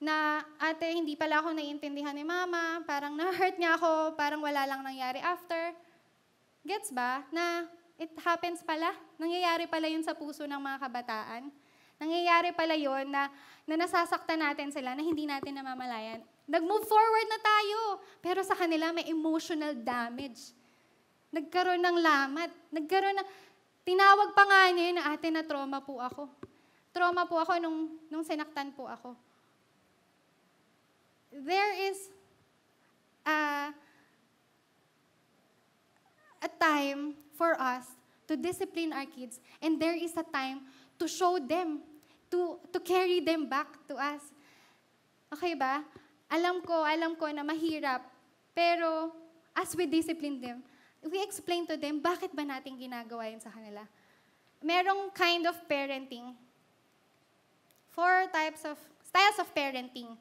na, ate, hindi pala ako naiintindihan ni mama, parang na-hurt niya ako, parang wala lang nangyari after. Gets ba? Na it happens pala. Nangyayari pala yun sa puso ng mga kabataan. Nangyayari pala yun na, na nasasaktan natin sila na hindi natin namamalayan. Nag-move forward na tayo. Pero sa kanila may emotional damage. Nagkaroon ng lamat. Nagkaroon ng... Tinawag pa nga niya na ate na trauma po ako. Trauma po ako nung, nung sinaktan po ako. There is a, a time for us to discipline our kids, and there is a time to show them, to, to carry them back to us. Okay ba? Alam ko, alam ko na mahirap, pero as we discipline them, we explain to them, bakit ba natin ginagawa yun sa kanila? Merong kind of parenting. Four types of, styles of parenting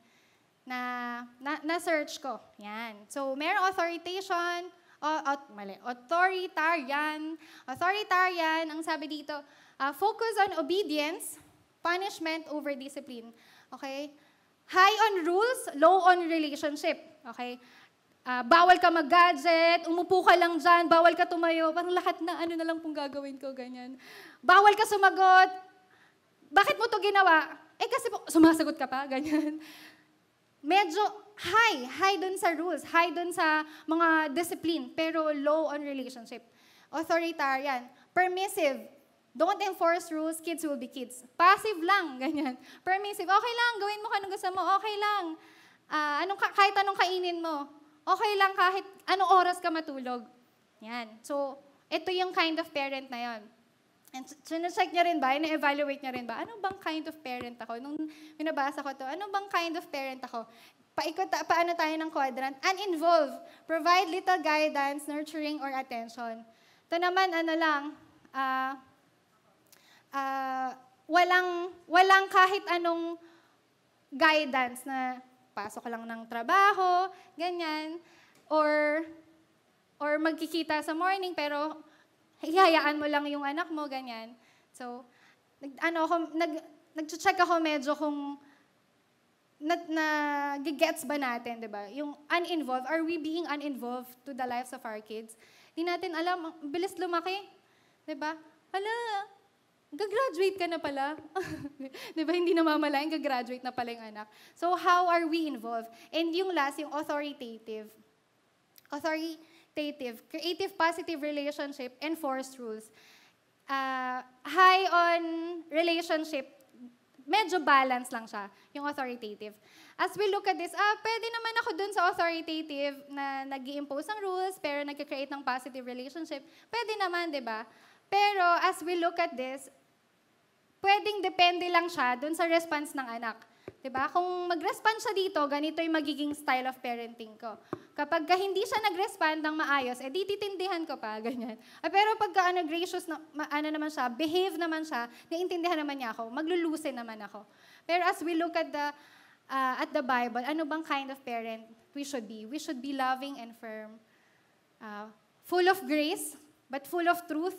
na, na, na-search ko. Yan. So, merong authorization, o, o, mali, authoritarian. Authoritarian, ang sabi dito, uh, focus on obedience, punishment over discipline. Okay? High on rules, low on relationship. Okay? Uh, bawal ka mag-gadget, umupo ka lang dyan, bawal ka tumayo, parang lahat na ano na lang pong gagawin ko, ganyan. Bawal ka sumagot. Bakit mo to ginawa? Eh kasi po, sumasagot ka pa, ganyan. Medyo high, high dun sa rules, high dun sa mga discipline, pero low on relationship. Authoritarian, permissive, don't enforce rules, kids will be kids. Passive lang, ganyan. Permissive, okay lang, gawin mo kung anong gusto mo, okay lang. Uh, anong, kahit anong kainin mo, Okay lang kahit anong oras ka matulog. Yan. So, ito yung kind of parent na yon. And check niya rin ba, ina-evaluate niya rin ba, ano bang kind of parent ako? Nung binabasa ko to, ano bang kind of parent ako? Paikot, paano tayo ng quadrant? Uninvolve. Provide little guidance, nurturing, or attention. Ito naman, ano lang, ah, ah, walang, walang kahit anong guidance na pasok lang ng trabaho, ganyan, or or magkikita sa morning pero hihayaan mo lang yung anak mo, ganyan. So, nag, ano ako, nag, nag-check ako medyo kung na, na gets ba natin, di ba? Yung uninvolved, are we being uninvolved to the lives of our kids? Di natin alam, bilis lumaki. Di ba? Hala, gagraduate ka na pala. di ba? Hindi namamalayan, gagraduate na pala yung anak. So, how are we involved? And yung last, yung authoritative. Authoritative, creative positive relationship, enforced rules. Uh, high on relationship, medyo balance lang siya, yung authoritative. As we look at this, ah, pwede naman ako dun sa authoritative na nag impose ng rules, pero nag-create ng positive relationship. Pwede naman, di ba? Pero as we look at this, pwedeng depende lang siya dun sa response ng anak. ba? Kung mag-respond siya dito, ganito yung magiging style of parenting ko. Kapag ka hindi siya nag-respond ng maayos, eh di titindihan ko pa, ganyan. Ah, pero pagka ano, gracious, na, ma, ano naman siya, behave naman siya, naiintindihan naman niya ako, maglulusin naman ako. Pero as we look at the, uh, at the Bible, ano bang kind of parent we should be? We should be loving and firm, uh, full of grace, but full of truth.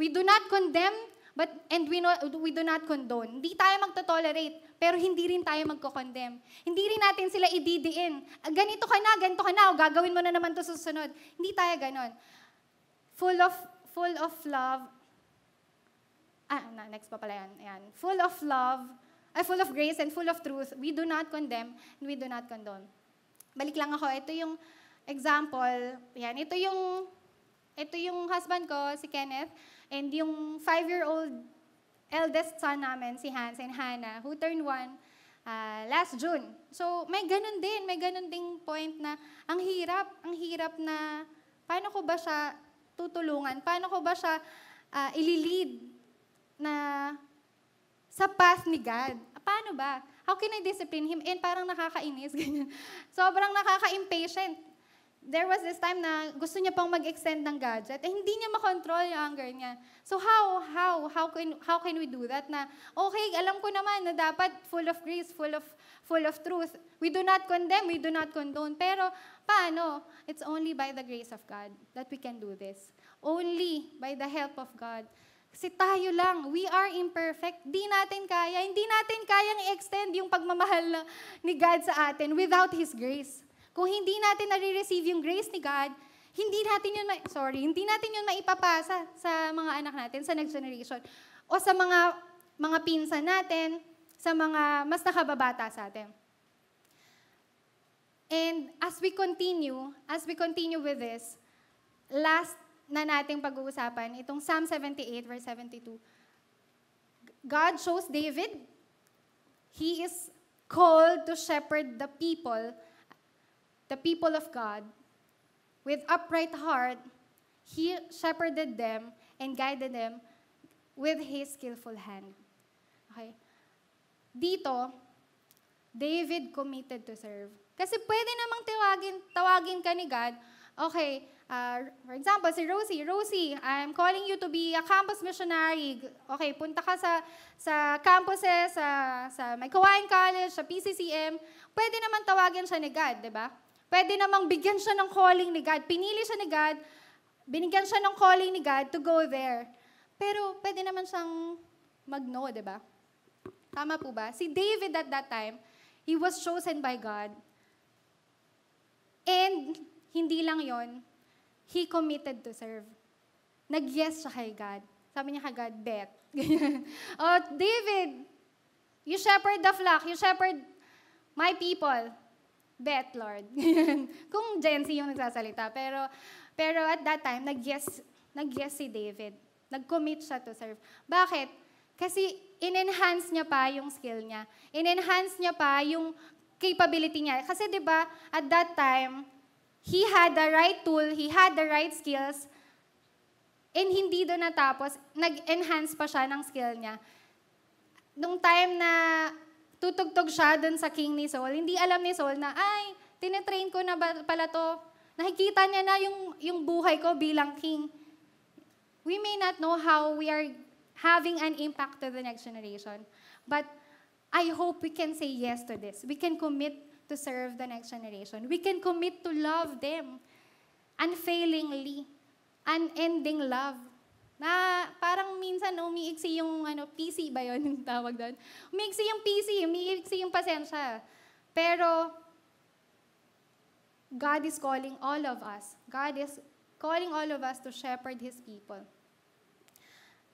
We do not condemn, But, and we, know, we do not condone. Hindi tayo magto-tolerate, pero hindi rin tayo magko-condemn. Hindi rin natin sila ididiin. Ganito ka na, ganito ka na, o gagawin mo na naman to susunod. Hindi tayo ganon. Full of, full of love. Ah, na, next pa pala yan. Ayan. Full of love, ay, full of grace and full of truth. We do not condemn and we do not condone. Balik lang ako. Ito yung example. Yan. Ito yung, ito yung husband ko, si Kenneth. And yung five-year-old eldest son namin, si Hans and Hannah, who turned one uh, last June. So, may ganun din, may ganun ding point na ang hirap, ang hirap na paano ko ba siya tutulungan? Paano ko ba siya uh, ililid na sa path ni God? Paano ba? How can I discipline him? And parang nakakainis, ganyan. Sobrang nakaka-impatient there was this time na gusto niya pang mag-extend ng gadget, eh hindi niya makontrol yung anger niya. So how, how, how can, how can we do that na, okay, alam ko naman na dapat full of grace, full of, full of truth. We do not condemn, we do not condone. Pero paano? It's only by the grace of God that we can do this. Only by the help of God. Kasi tayo lang, we are imperfect. Di natin kaya, hindi natin kayang i-extend yung pagmamahal ni God sa atin without His grace. Kung hindi natin nare-receive yung grace ni God, hindi natin yun, ma- sorry, hindi natin yun maipapasa sa mga anak natin, sa next generation. O sa mga, mga pinsan natin, sa mga mas nakababata sa atin. And as we continue, as we continue with this, last na nating pag-uusapan, itong Psalm 78, verse 72, God chose David. He is called to shepherd the people the people of God, with upright heart, he shepherded them and guided them with his skillful hand. Okay? Dito, David committed to serve. Kasi pwede namang tawagin, tawagin ka ni God, okay, uh, for example, si Rosie, Rosie, I'm calling you to be a campus missionary. Okay, punta ka sa, sa campuses, sa, sa May Kawain College, sa PCCM. Pwede naman tawagin siya ni God, di ba? Pwede namang bigyan siya ng calling ni God. Pinili siya ni God, binigyan siya ng calling ni God to go there. Pero pwede naman siyang mag-no, di ba? Tama po ba? Si David at that time, he was chosen by God. And hindi lang yon, he committed to serve. Nag-yes siya kay God. Sabi niya kay God, bet. oh, David, you shepherd the flock, you shepherd my people. Bet, Lord. Kung Gen Z yung nagsasalita. Pero, pero at that time, nag-yes, nag-yes si David. Nag-commit siya to serve. Bakit? Kasi in-enhance niya pa yung skill niya. In-enhance niya pa yung capability niya. Kasi 'di ba, at that time, he had the right tool, he had the right skills, and hindi doon natapos, nag-enhance pa siya ng skill niya. Nung time na tutugtog siya doon sa king ni Saul, hindi alam ni Saul na, ay, tinetrain ko na pala to. Nakikita niya na yung, yung buhay ko bilang king. We may not know how we are having an impact to the next generation, but I hope we can say yes to this. We can commit to serve the next generation. We can commit to love them unfailingly, unending love. Na parang minsan umiiksi yung ano, PC ba yon yung tawag doon? Umiiksi yung PC, umiiksi yung pasensya. Pero God is calling all of us. God is calling all of us to shepherd His people.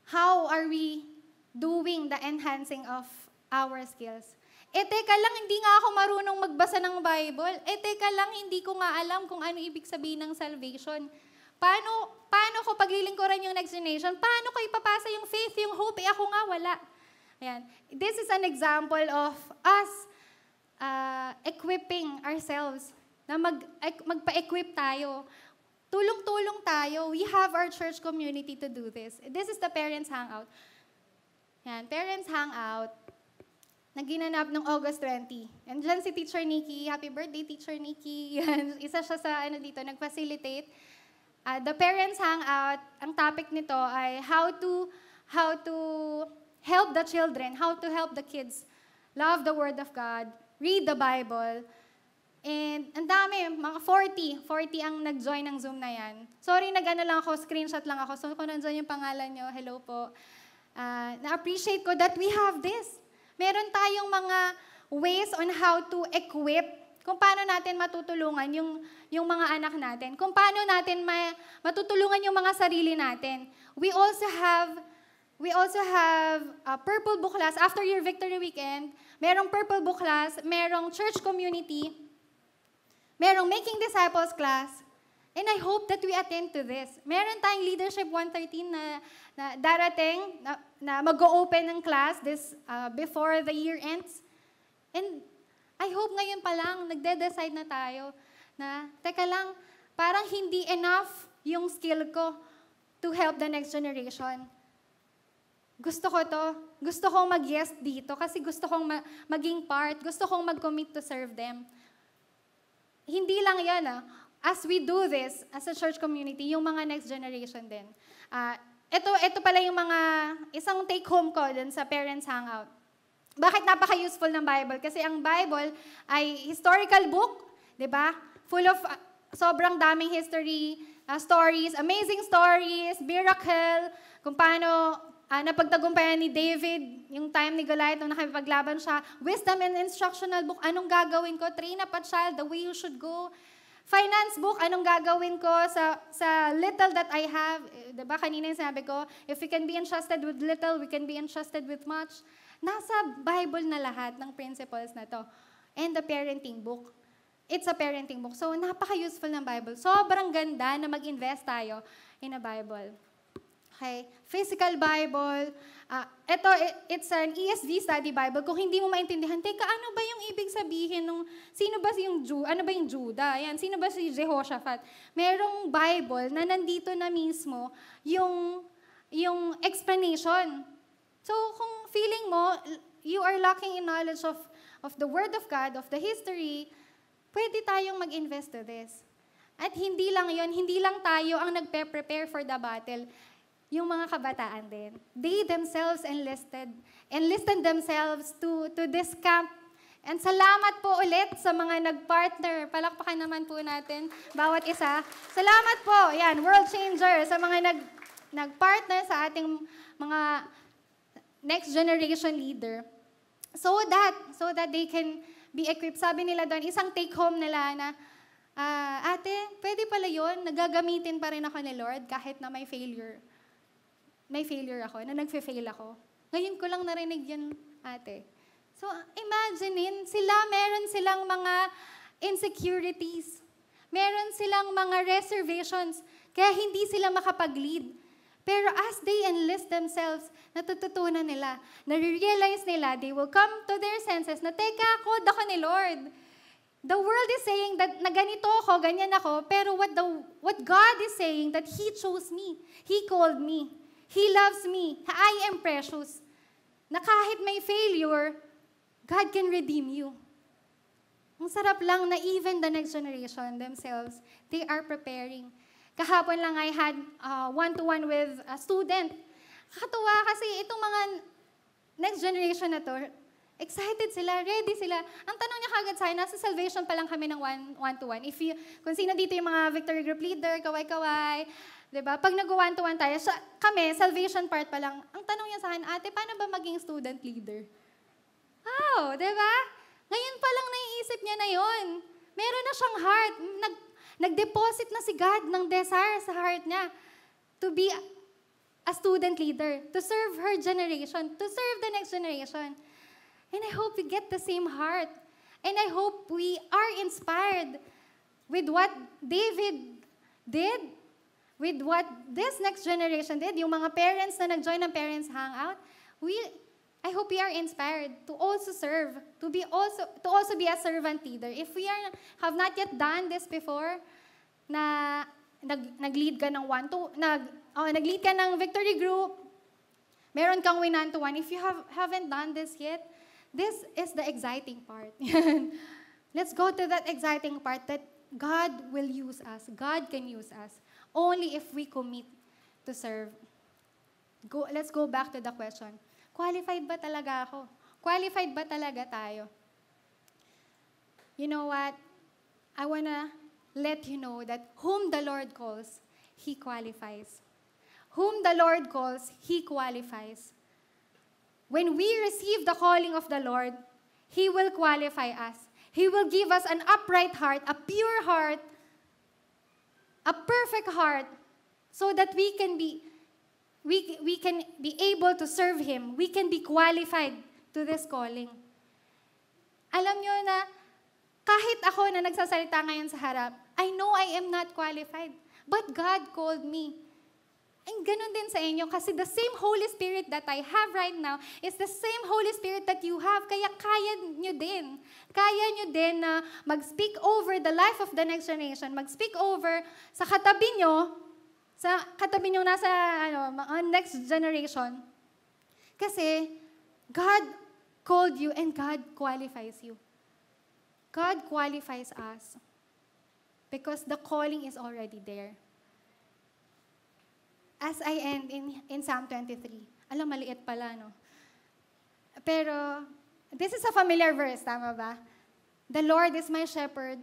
How are we doing the enhancing of our skills? Eh, teka lang, hindi nga ako marunong magbasa ng Bible. Eh, teka lang, hindi ko nga alam kung ano ibig sabihin ng salvation. Paano, paano ko paglilingkuran yung next generation? Paano ko ipapasa yung faith, yung hope? Eh, ako nga wala. Ayan. This is an example of us uh, equipping ourselves na mag, magpa-equip tayo. Tulong-tulong tayo. We have our church community to do this. This is the Parents Hangout. Yan, Parents Hangout na ginanap noong August 20. And dyan si Teacher Nikki. Happy birthday, Teacher Nikki. Yan, isa siya sa ano dito, nag-facilitate. Uh, the Parents Hangout, ang topic nito ay how to how to help the children, how to help the kids love the Word of God, read the Bible, And ang dami, mga 40, 40 ang nag-join ng Zoom na yan. Sorry, nag-ano lang ako, screenshot lang ako. So kung nandyan yung pangalan nyo, hello po. Uh, na-appreciate ko that we have this. Meron tayong mga ways on how to equip kung paano natin matutulungan yung, yung mga anak natin. Kung paano natin ma, matutulungan yung mga sarili natin. We also have We also have a Purple Book Class. After your Victory Weekend, merong Purple Book Class, merong church community, merong Making Disciples class, and I hope that we attend to this. Meron tayong Leadership 113 na, na darating, na, na mag-open ng class this uh, before the year ends. And I hope ngayon pa lang, nagde-decide na tayo na, teka lang, parang hindi enough yung skill ko to help the next generation. Gusto ko to. Gusto kong mag-yes dito kasi gusto kong ma- maging part. Gusto kong mag-commit to serve them. Hindi lang yan ah. As we do this, as a church community, yung mga next generation din. Uh, ito, ito pala yung mga, isang take-home ko dun sa Parents Hangout. Bakit napaka-useful ng Bible? Kasi ang Bible ay historical book, di ba? Full of uh, sobrang daming history, uh, stories, amazing stories, miracle, kung paano uh, napagtagumpayan ni David, yung time ni Goliath, nung nakipaglaban siya, wisdom and instructional book, anong gagawin ko? Train up a child the way you should go. Finance book, anong gagawin ko sa, sa little that I have? Eh, diba kanina yung sinabi ko, if we can be entrusted with little, we can be entrusted with much. Nasa Bible na lahat ng principles na to. And the parenting book. It's a parenting book. So, napaka-useful ng Bible. Sobrang ganda na mag-invest tayo in a Bible. Okay? Physical Bible. Uh, ito, it's an ESV study Bible. Kung hindi mo maintindihan, teka, ano ba yung ibig sabihin nung, sino ba yung Ju, ano ba yung Judah? Yan, sino ba si Jehoshaphat? Merong Bible na nandito na mismo yung, yung explanation. So, kung feeling mo, you are lacking in knowledge of, of the Word of God, of the history, pwede tayong mag-invest to this. At hindi lang yon, hindi lang tayo ang nagpe-prepare for the battle yung mga kabataan din. They themselves enlisted, enlisted themselves to, to this camp. And salamat po ulit sa mga nag-partner. Palakpakan naman po natin bawat isa. Salamat po, yan, world changer, sa mga nag, nag-partner sa ating mga next generation leader. So that, so that they can be equipped. Sabi nila doon, isang take-home nila na, uh, ate, pwede pala yun, nagagamitin pa rin ako ni Lord kahit na may failure may failure ako, na nagfe-fail ako. Ngayon ko lang narinig yun, ate. So, imaginein, sila, meron silang mga insecurities. Meron silang mga reservations, kaya hindi sila makapag-lead. Pero as they enlist themselves, natututunan nila, na-realize nila, they will come to their senses na, teka, code ako ni Lord. The world is saying that na ganito ako, ganyan ako, pero what, the, what God is saying that He chose me. He called me. He loves me. I am precious. Na kahit may failure, God can redeem you. Ang sarap lang na even the next generation themselves, they are preparing. Kahapon lang I had uh, one-to-one with a student. Kakatuwa kasi itong mga next generation na to, excited sila, ready sila. Ang tanong niya kagad sa akin, nasa salvation pa lang kami ng one, one-to-one. If you, kung sino dito yung mga victory group leader, kaway-kaway, di ba? Pag nag-one-to-one tayo, sa, kami, salvation part pa lang. Ang tanong niya sa akin, ate, paano ba maging student leader? Wow, di ba? Ngayon pa lang naiisip niya na yon. Meron na siyang heart. Nag, nag-deposit na si God ng desire sa heart niya to be a student leader, to serve her generation, to serve the next generation. And I hope we get the same heart. And I hope we are inspired with what David did, with what this next generation did, yung mga parents na nag-join ng Parents Hangout. We, I hope we are inspired to also serve, to be also to also be a servant leader. If we are have not yet done this before, na nag, nag-lead ka ng one to nag oh, nag-lead ka ng victory group, meron kang win to one. If you have haven't done this yet, this is the exciting part. Let's go to that exciting part that God will use us. God can use us only if we commit to serve. Go, let's go back to the question. Qualified ba talaga ako? Qualified ba talaga tayo? You know what? I wanna let you know that whom the Lord calls, He qualifies. Whom the Lord calls, He qualifies. When we receive the calling of the Lord, He will qualify us. He will give us an upright heart, a pure heart, a perfect heart, so that we can be we, we can be able to serve Him. We can be qualified to this calling. Alam nyo na kahit ako na nagsasalita ngayon sa harap, I know I am not qualified. But God called me. And ganun din sa inyo kasi the same Holy Spirit that I have right now is the same Holy Spirit that you have. Kaya kaya nyo din. Kaya nyo din na mag-speak over the life of the next generation. Mag-speak over sa katabi nyo, sa katabi nyo nasa ano, next generation. Kasi God called you and God qualifies you. God qualifies us because the calling is already there. As I end in, in Psalm 23, alam, maliit pala, no? Pero, this is a familiar verse, tama ba? The Lord is my shepherd,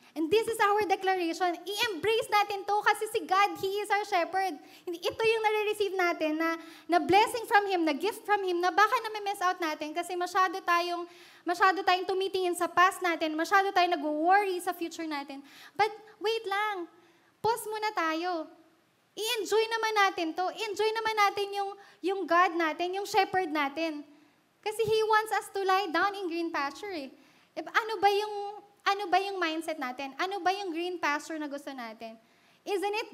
And this is our declaration. I-embrace natin to kasi si God, He is our shepherd. Ito yung nare-receive natin na, na blessing from Him, na gift from Him, na baka na-mess out natin kasi masyado tayong, masyado tayong tumitingin sa past natin, masyado tayong nag-worry sa future natin. But wait lang, pause muna tayo. I-enjoy naman natin to. Enjoy naman natin yung, yung God natin, yung shepherd natin. Kasi He wants us to lie down in green pasture eh. Ano ba yung ano ba yung mindset natin? Ano ba yung green pasture na gusto natin? Isn't it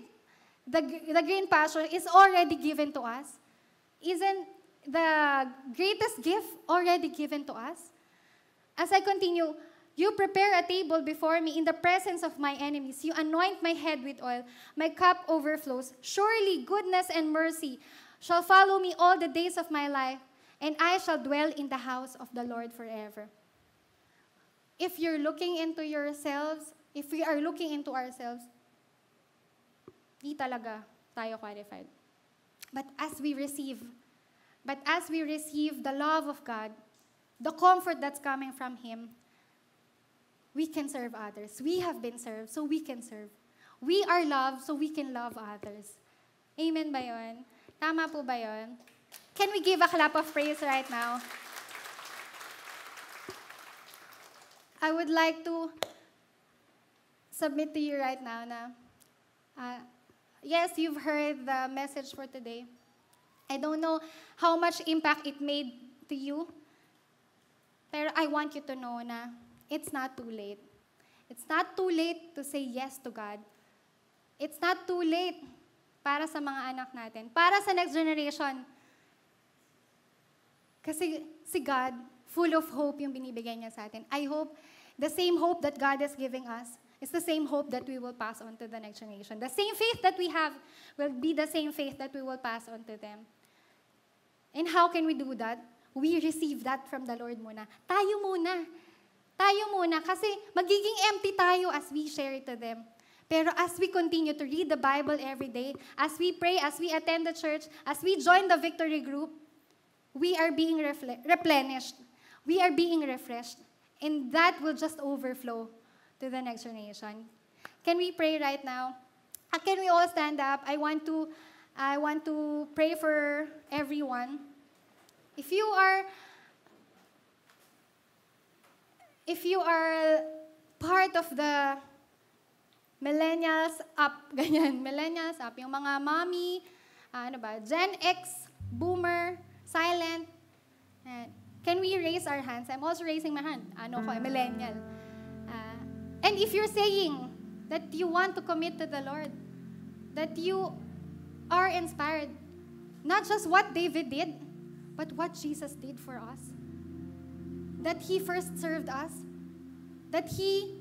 the, the green pasture is already given to us? Isn't the greatest gift already given to us? As I continue, you prepare a table before me in the presence of my enemies. You anoint my head with oil. My cup overflows. Surely goodness and mercy shall follow me all the days of my life, and I shall dwell in the house of the Lord forever if you're looking into yourselves, if we are looking into ourselves, di talaga tayo qualified. But as we receive, but as we receive the love of God, the comfort that's coming from Him, we can serve others. We have been served, so we can serve. We are loved, so we can love others. Amen ba yun? Tama po ba yun? Can we give a clap of praise right now? I would like to submit to you right now na, uh, yes, you've heard the message for today. I don't know how much impact it made to you. Pero I want you to know na it's not too late. It's not too late to say yes to God. It's not too late para sa mga anak natin, para sa next generation. Kasi si God, full of hope yung binibigay niya sa atin. I hope the same hope that God is giving us is the same hope that we will pass on to the next generation. The same faith that we have will be the same faith that we will pass on to them. And how can we do that? We receive that from the Lord muna. Tayo muna. Tayo muna. Kasi magiging empty tayo as we share it to them. Pero as we continue to read the Bible every day, as we pray, as we attend the church, as we join the victory group, we are being replenished. We are being refreshed. And that will just overflow to the next generation. Can we pray right now? Uh, Can we all stand up? I want to I want to pray for everyone. If you are if you are part of the millennials up, ganyan, millennials up, yung mga mommy, ah, ano ba, Gen X, boomer, silent, eh, can we raise our hands? I'm also raising my hand. Ano ko, millennial. Ah, and if you're saying that you want to commit to the Lord, that you are inspired, not just what David did, but what Jesus did for us. That He first served us, that He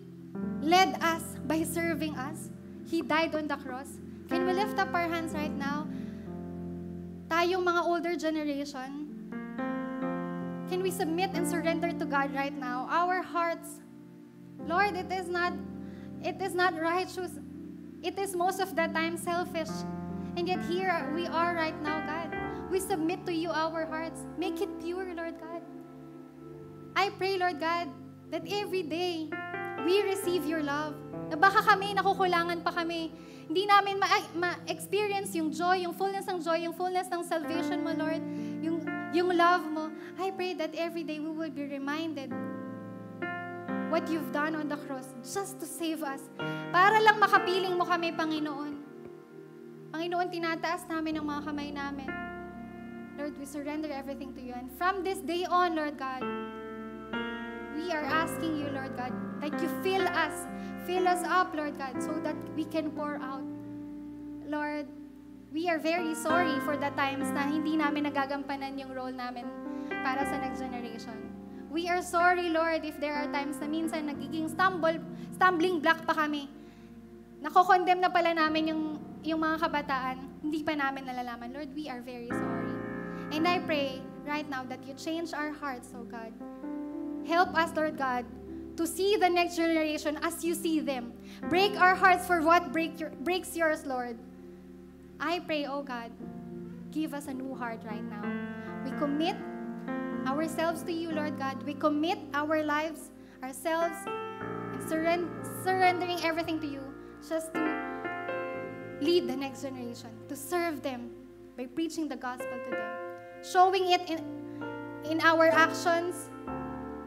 led us by serving us. He died on the cross. Can we lift up our hands right now? Tayong mga older generation, can we submit and surrender to God right now? Our hearts, Lord, it is not, it is not righteous. It is most of the time selfish. And yet here we are right now, God. We submit to you our hearts. Make it pure, Lord God. I pray, Lord God, that every day we receive your love. Na baka kami, nakukulangan pa kami. Hindi namin ma- ma-experience yung joy, yung fullness ng joy, yung fullness ng salvation mo, Lord. Yung, yung love mo. I pray that every day we will be reminded what you've done on the cross just to save us. Para lang makapiling mo kami, Panginoon. Panginoon, tinataas namin ang mga kamay namin. Lord, we surrender everything to you. And from this day on, Lord God, we are asking you, Lord God, that you fill us, fill us up, Lord God, so that we can pour out. Lord, we are very sorry for the times na hindi namin nagagampanan yung role namin para sa next generation. We are sorry, Lord, if there are times na minsan nagiging stumble, stumbling block pa kami. Nakokondemn na pala namin yung, yung mga kabataan, hindi pa namin nalalaman. Lord, we are very sorry. And I pray right now that you change our hearts, oh God. Help us, Lord God, to see the next generation as you see them. Break our hearts for what break your, breaks yours, Lord. I pray, oh God, give us a new heart right now. We commit ourselves to you, Lord God. We commit our lives, ourselves, and surren- surrendering everything to you just to lead the next generation, to serve them by preaching the gospel to them, showing it in, in our actions,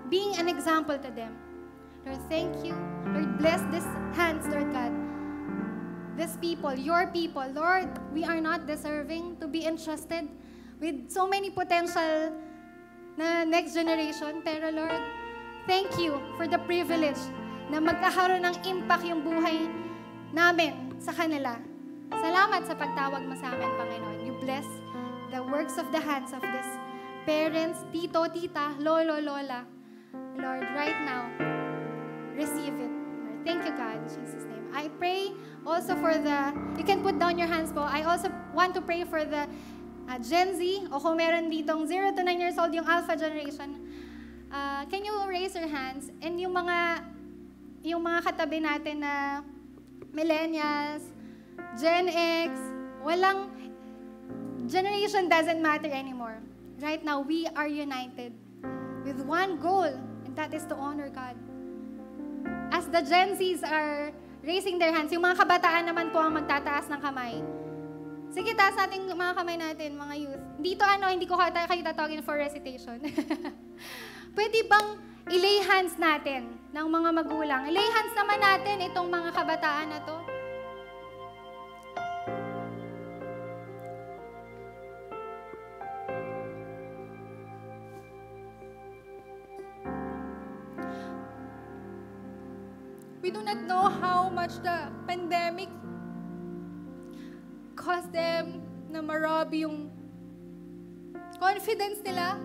being an example to them. Lord, thank you. Lord, bless these hands, Lord God. These people, your people, Lord, we are not deserving to be entrusted with so many potential na next generation. Pero Lord, thank you for the privilege na magkakaroon ng impact yung buhay namin sa kanila. Salamat sa pagtawag mo sa amin, Panginoon. You bless the works of the hands of these parents, tito, tita, lolo, lola. Lord, right now, receive it. Thank you, God, in Jesus' name. I pray also for the, you can put down your hands po. I also want to pray for the uh, Gen Z, o kung meron ditong 0 to 9 years old, yung Alpha generation. Uh, can you raise your hands? And yung mga, yung mga katabi natin na millennials, Gen X, walang, generation doesn't matter anymore. Right now, we are united with one goal, and that is to honor God. As the Gen Zs are raising their hands, yung mga kabataan naman po ang magtataas ng kamay. Sige, taas natin mga kamay natin, mga youth. Dito ano, hindi ko kata kayo tatawagin for recitation. Pwede bang ilay hands natin ng mga magulang? Ilay hands naman natin itong mga kabataan na to. We do not know how much the pandemic caused them na marabi yung confidence nila.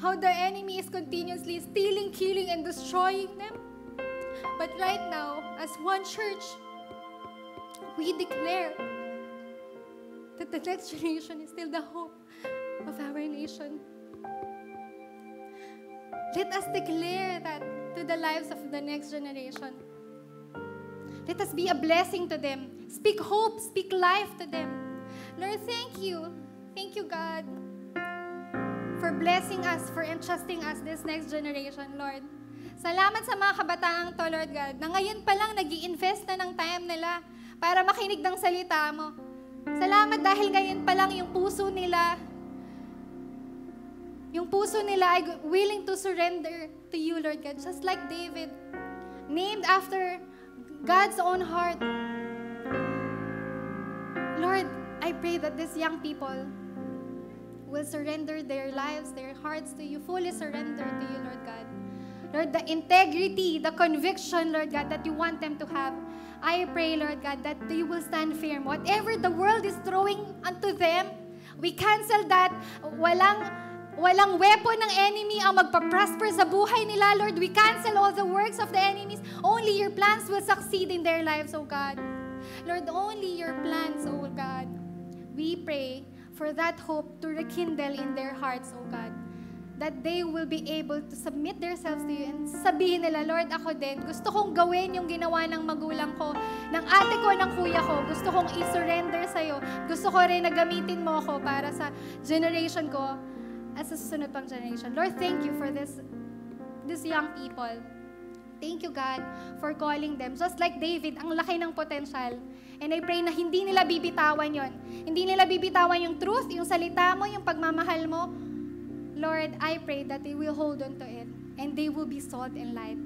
How the enemy is continuously stealing, killing, and destroying them. But right now, as one church, we declare that the next generation is still the hope of our nation. Let us declare that to the lives of the next generation. Let us be a blessing to them. Speak hope, speak life to them. Lord, thank you. Thank you, God, for blessing us, for entrusting us this next generation, Lord. Salamat sa mga kabataang to, Lord God, na ngayon pa lang nag invest na ng time nila para makinig ng salita mo. Salamat dahil ngayon pa lang yung puso nila, yung puso nila ay willing to surrender to you, Lord God. Just like David, named after God's own heart. Lord, I pray that these young people will surrender their lives, their hearts to you, fully surrender to you, Lord God. Lord, the integrity, the conviction, Lord God, that you want them to have. I pray, Lord God, that they will stand firm. Whatever the world is throwing unto them, we cancel that. Walang walang weapon ng enemy ang magpa-prosper sa buhay nila, Lord. We cancel all the works of the enemies. Only your plans will succeed in their lives, oh God. Lord, only your plans, oh God. We pray for that hope to rekindle in their hearts, oh God. That they will be able to submit themselves to you and sabihin nila, Lord, ako din, gusto kong gawin yung ginawa ng magulang ko, ng ate ko, ng kuya ko. Gusto kong i-surrender sa'yo. Gusto ko rin na gamitin mo ako para sa generation ko as sa susunod pang generation. Lord, thank you for this, these young people. Thank you, God, for calling them. Just like David, ang laki ng potential. And I pray na hindi nila bibitawan yon. Hindi nila bibitawan yung truth, yung salita mo, yung pagmamahal mo. Lord, I pray that they will hold on to it and they will be salt and light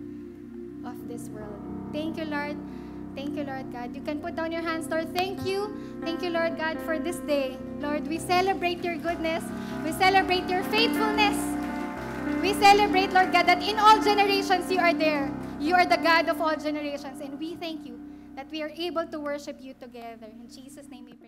of this world. Thank you, Lord. Thank you, Lord God. You can put down your hands, Lord. Thank you. Thank you, Lord God, for this day. Lord, we celebrate your goodness. We celebrate your faithfulness. We celebrate, Lord God, that in all generations you are there. You are the God of all generations. And we thank you that we are able to worship you together. In Jesus' name we pray.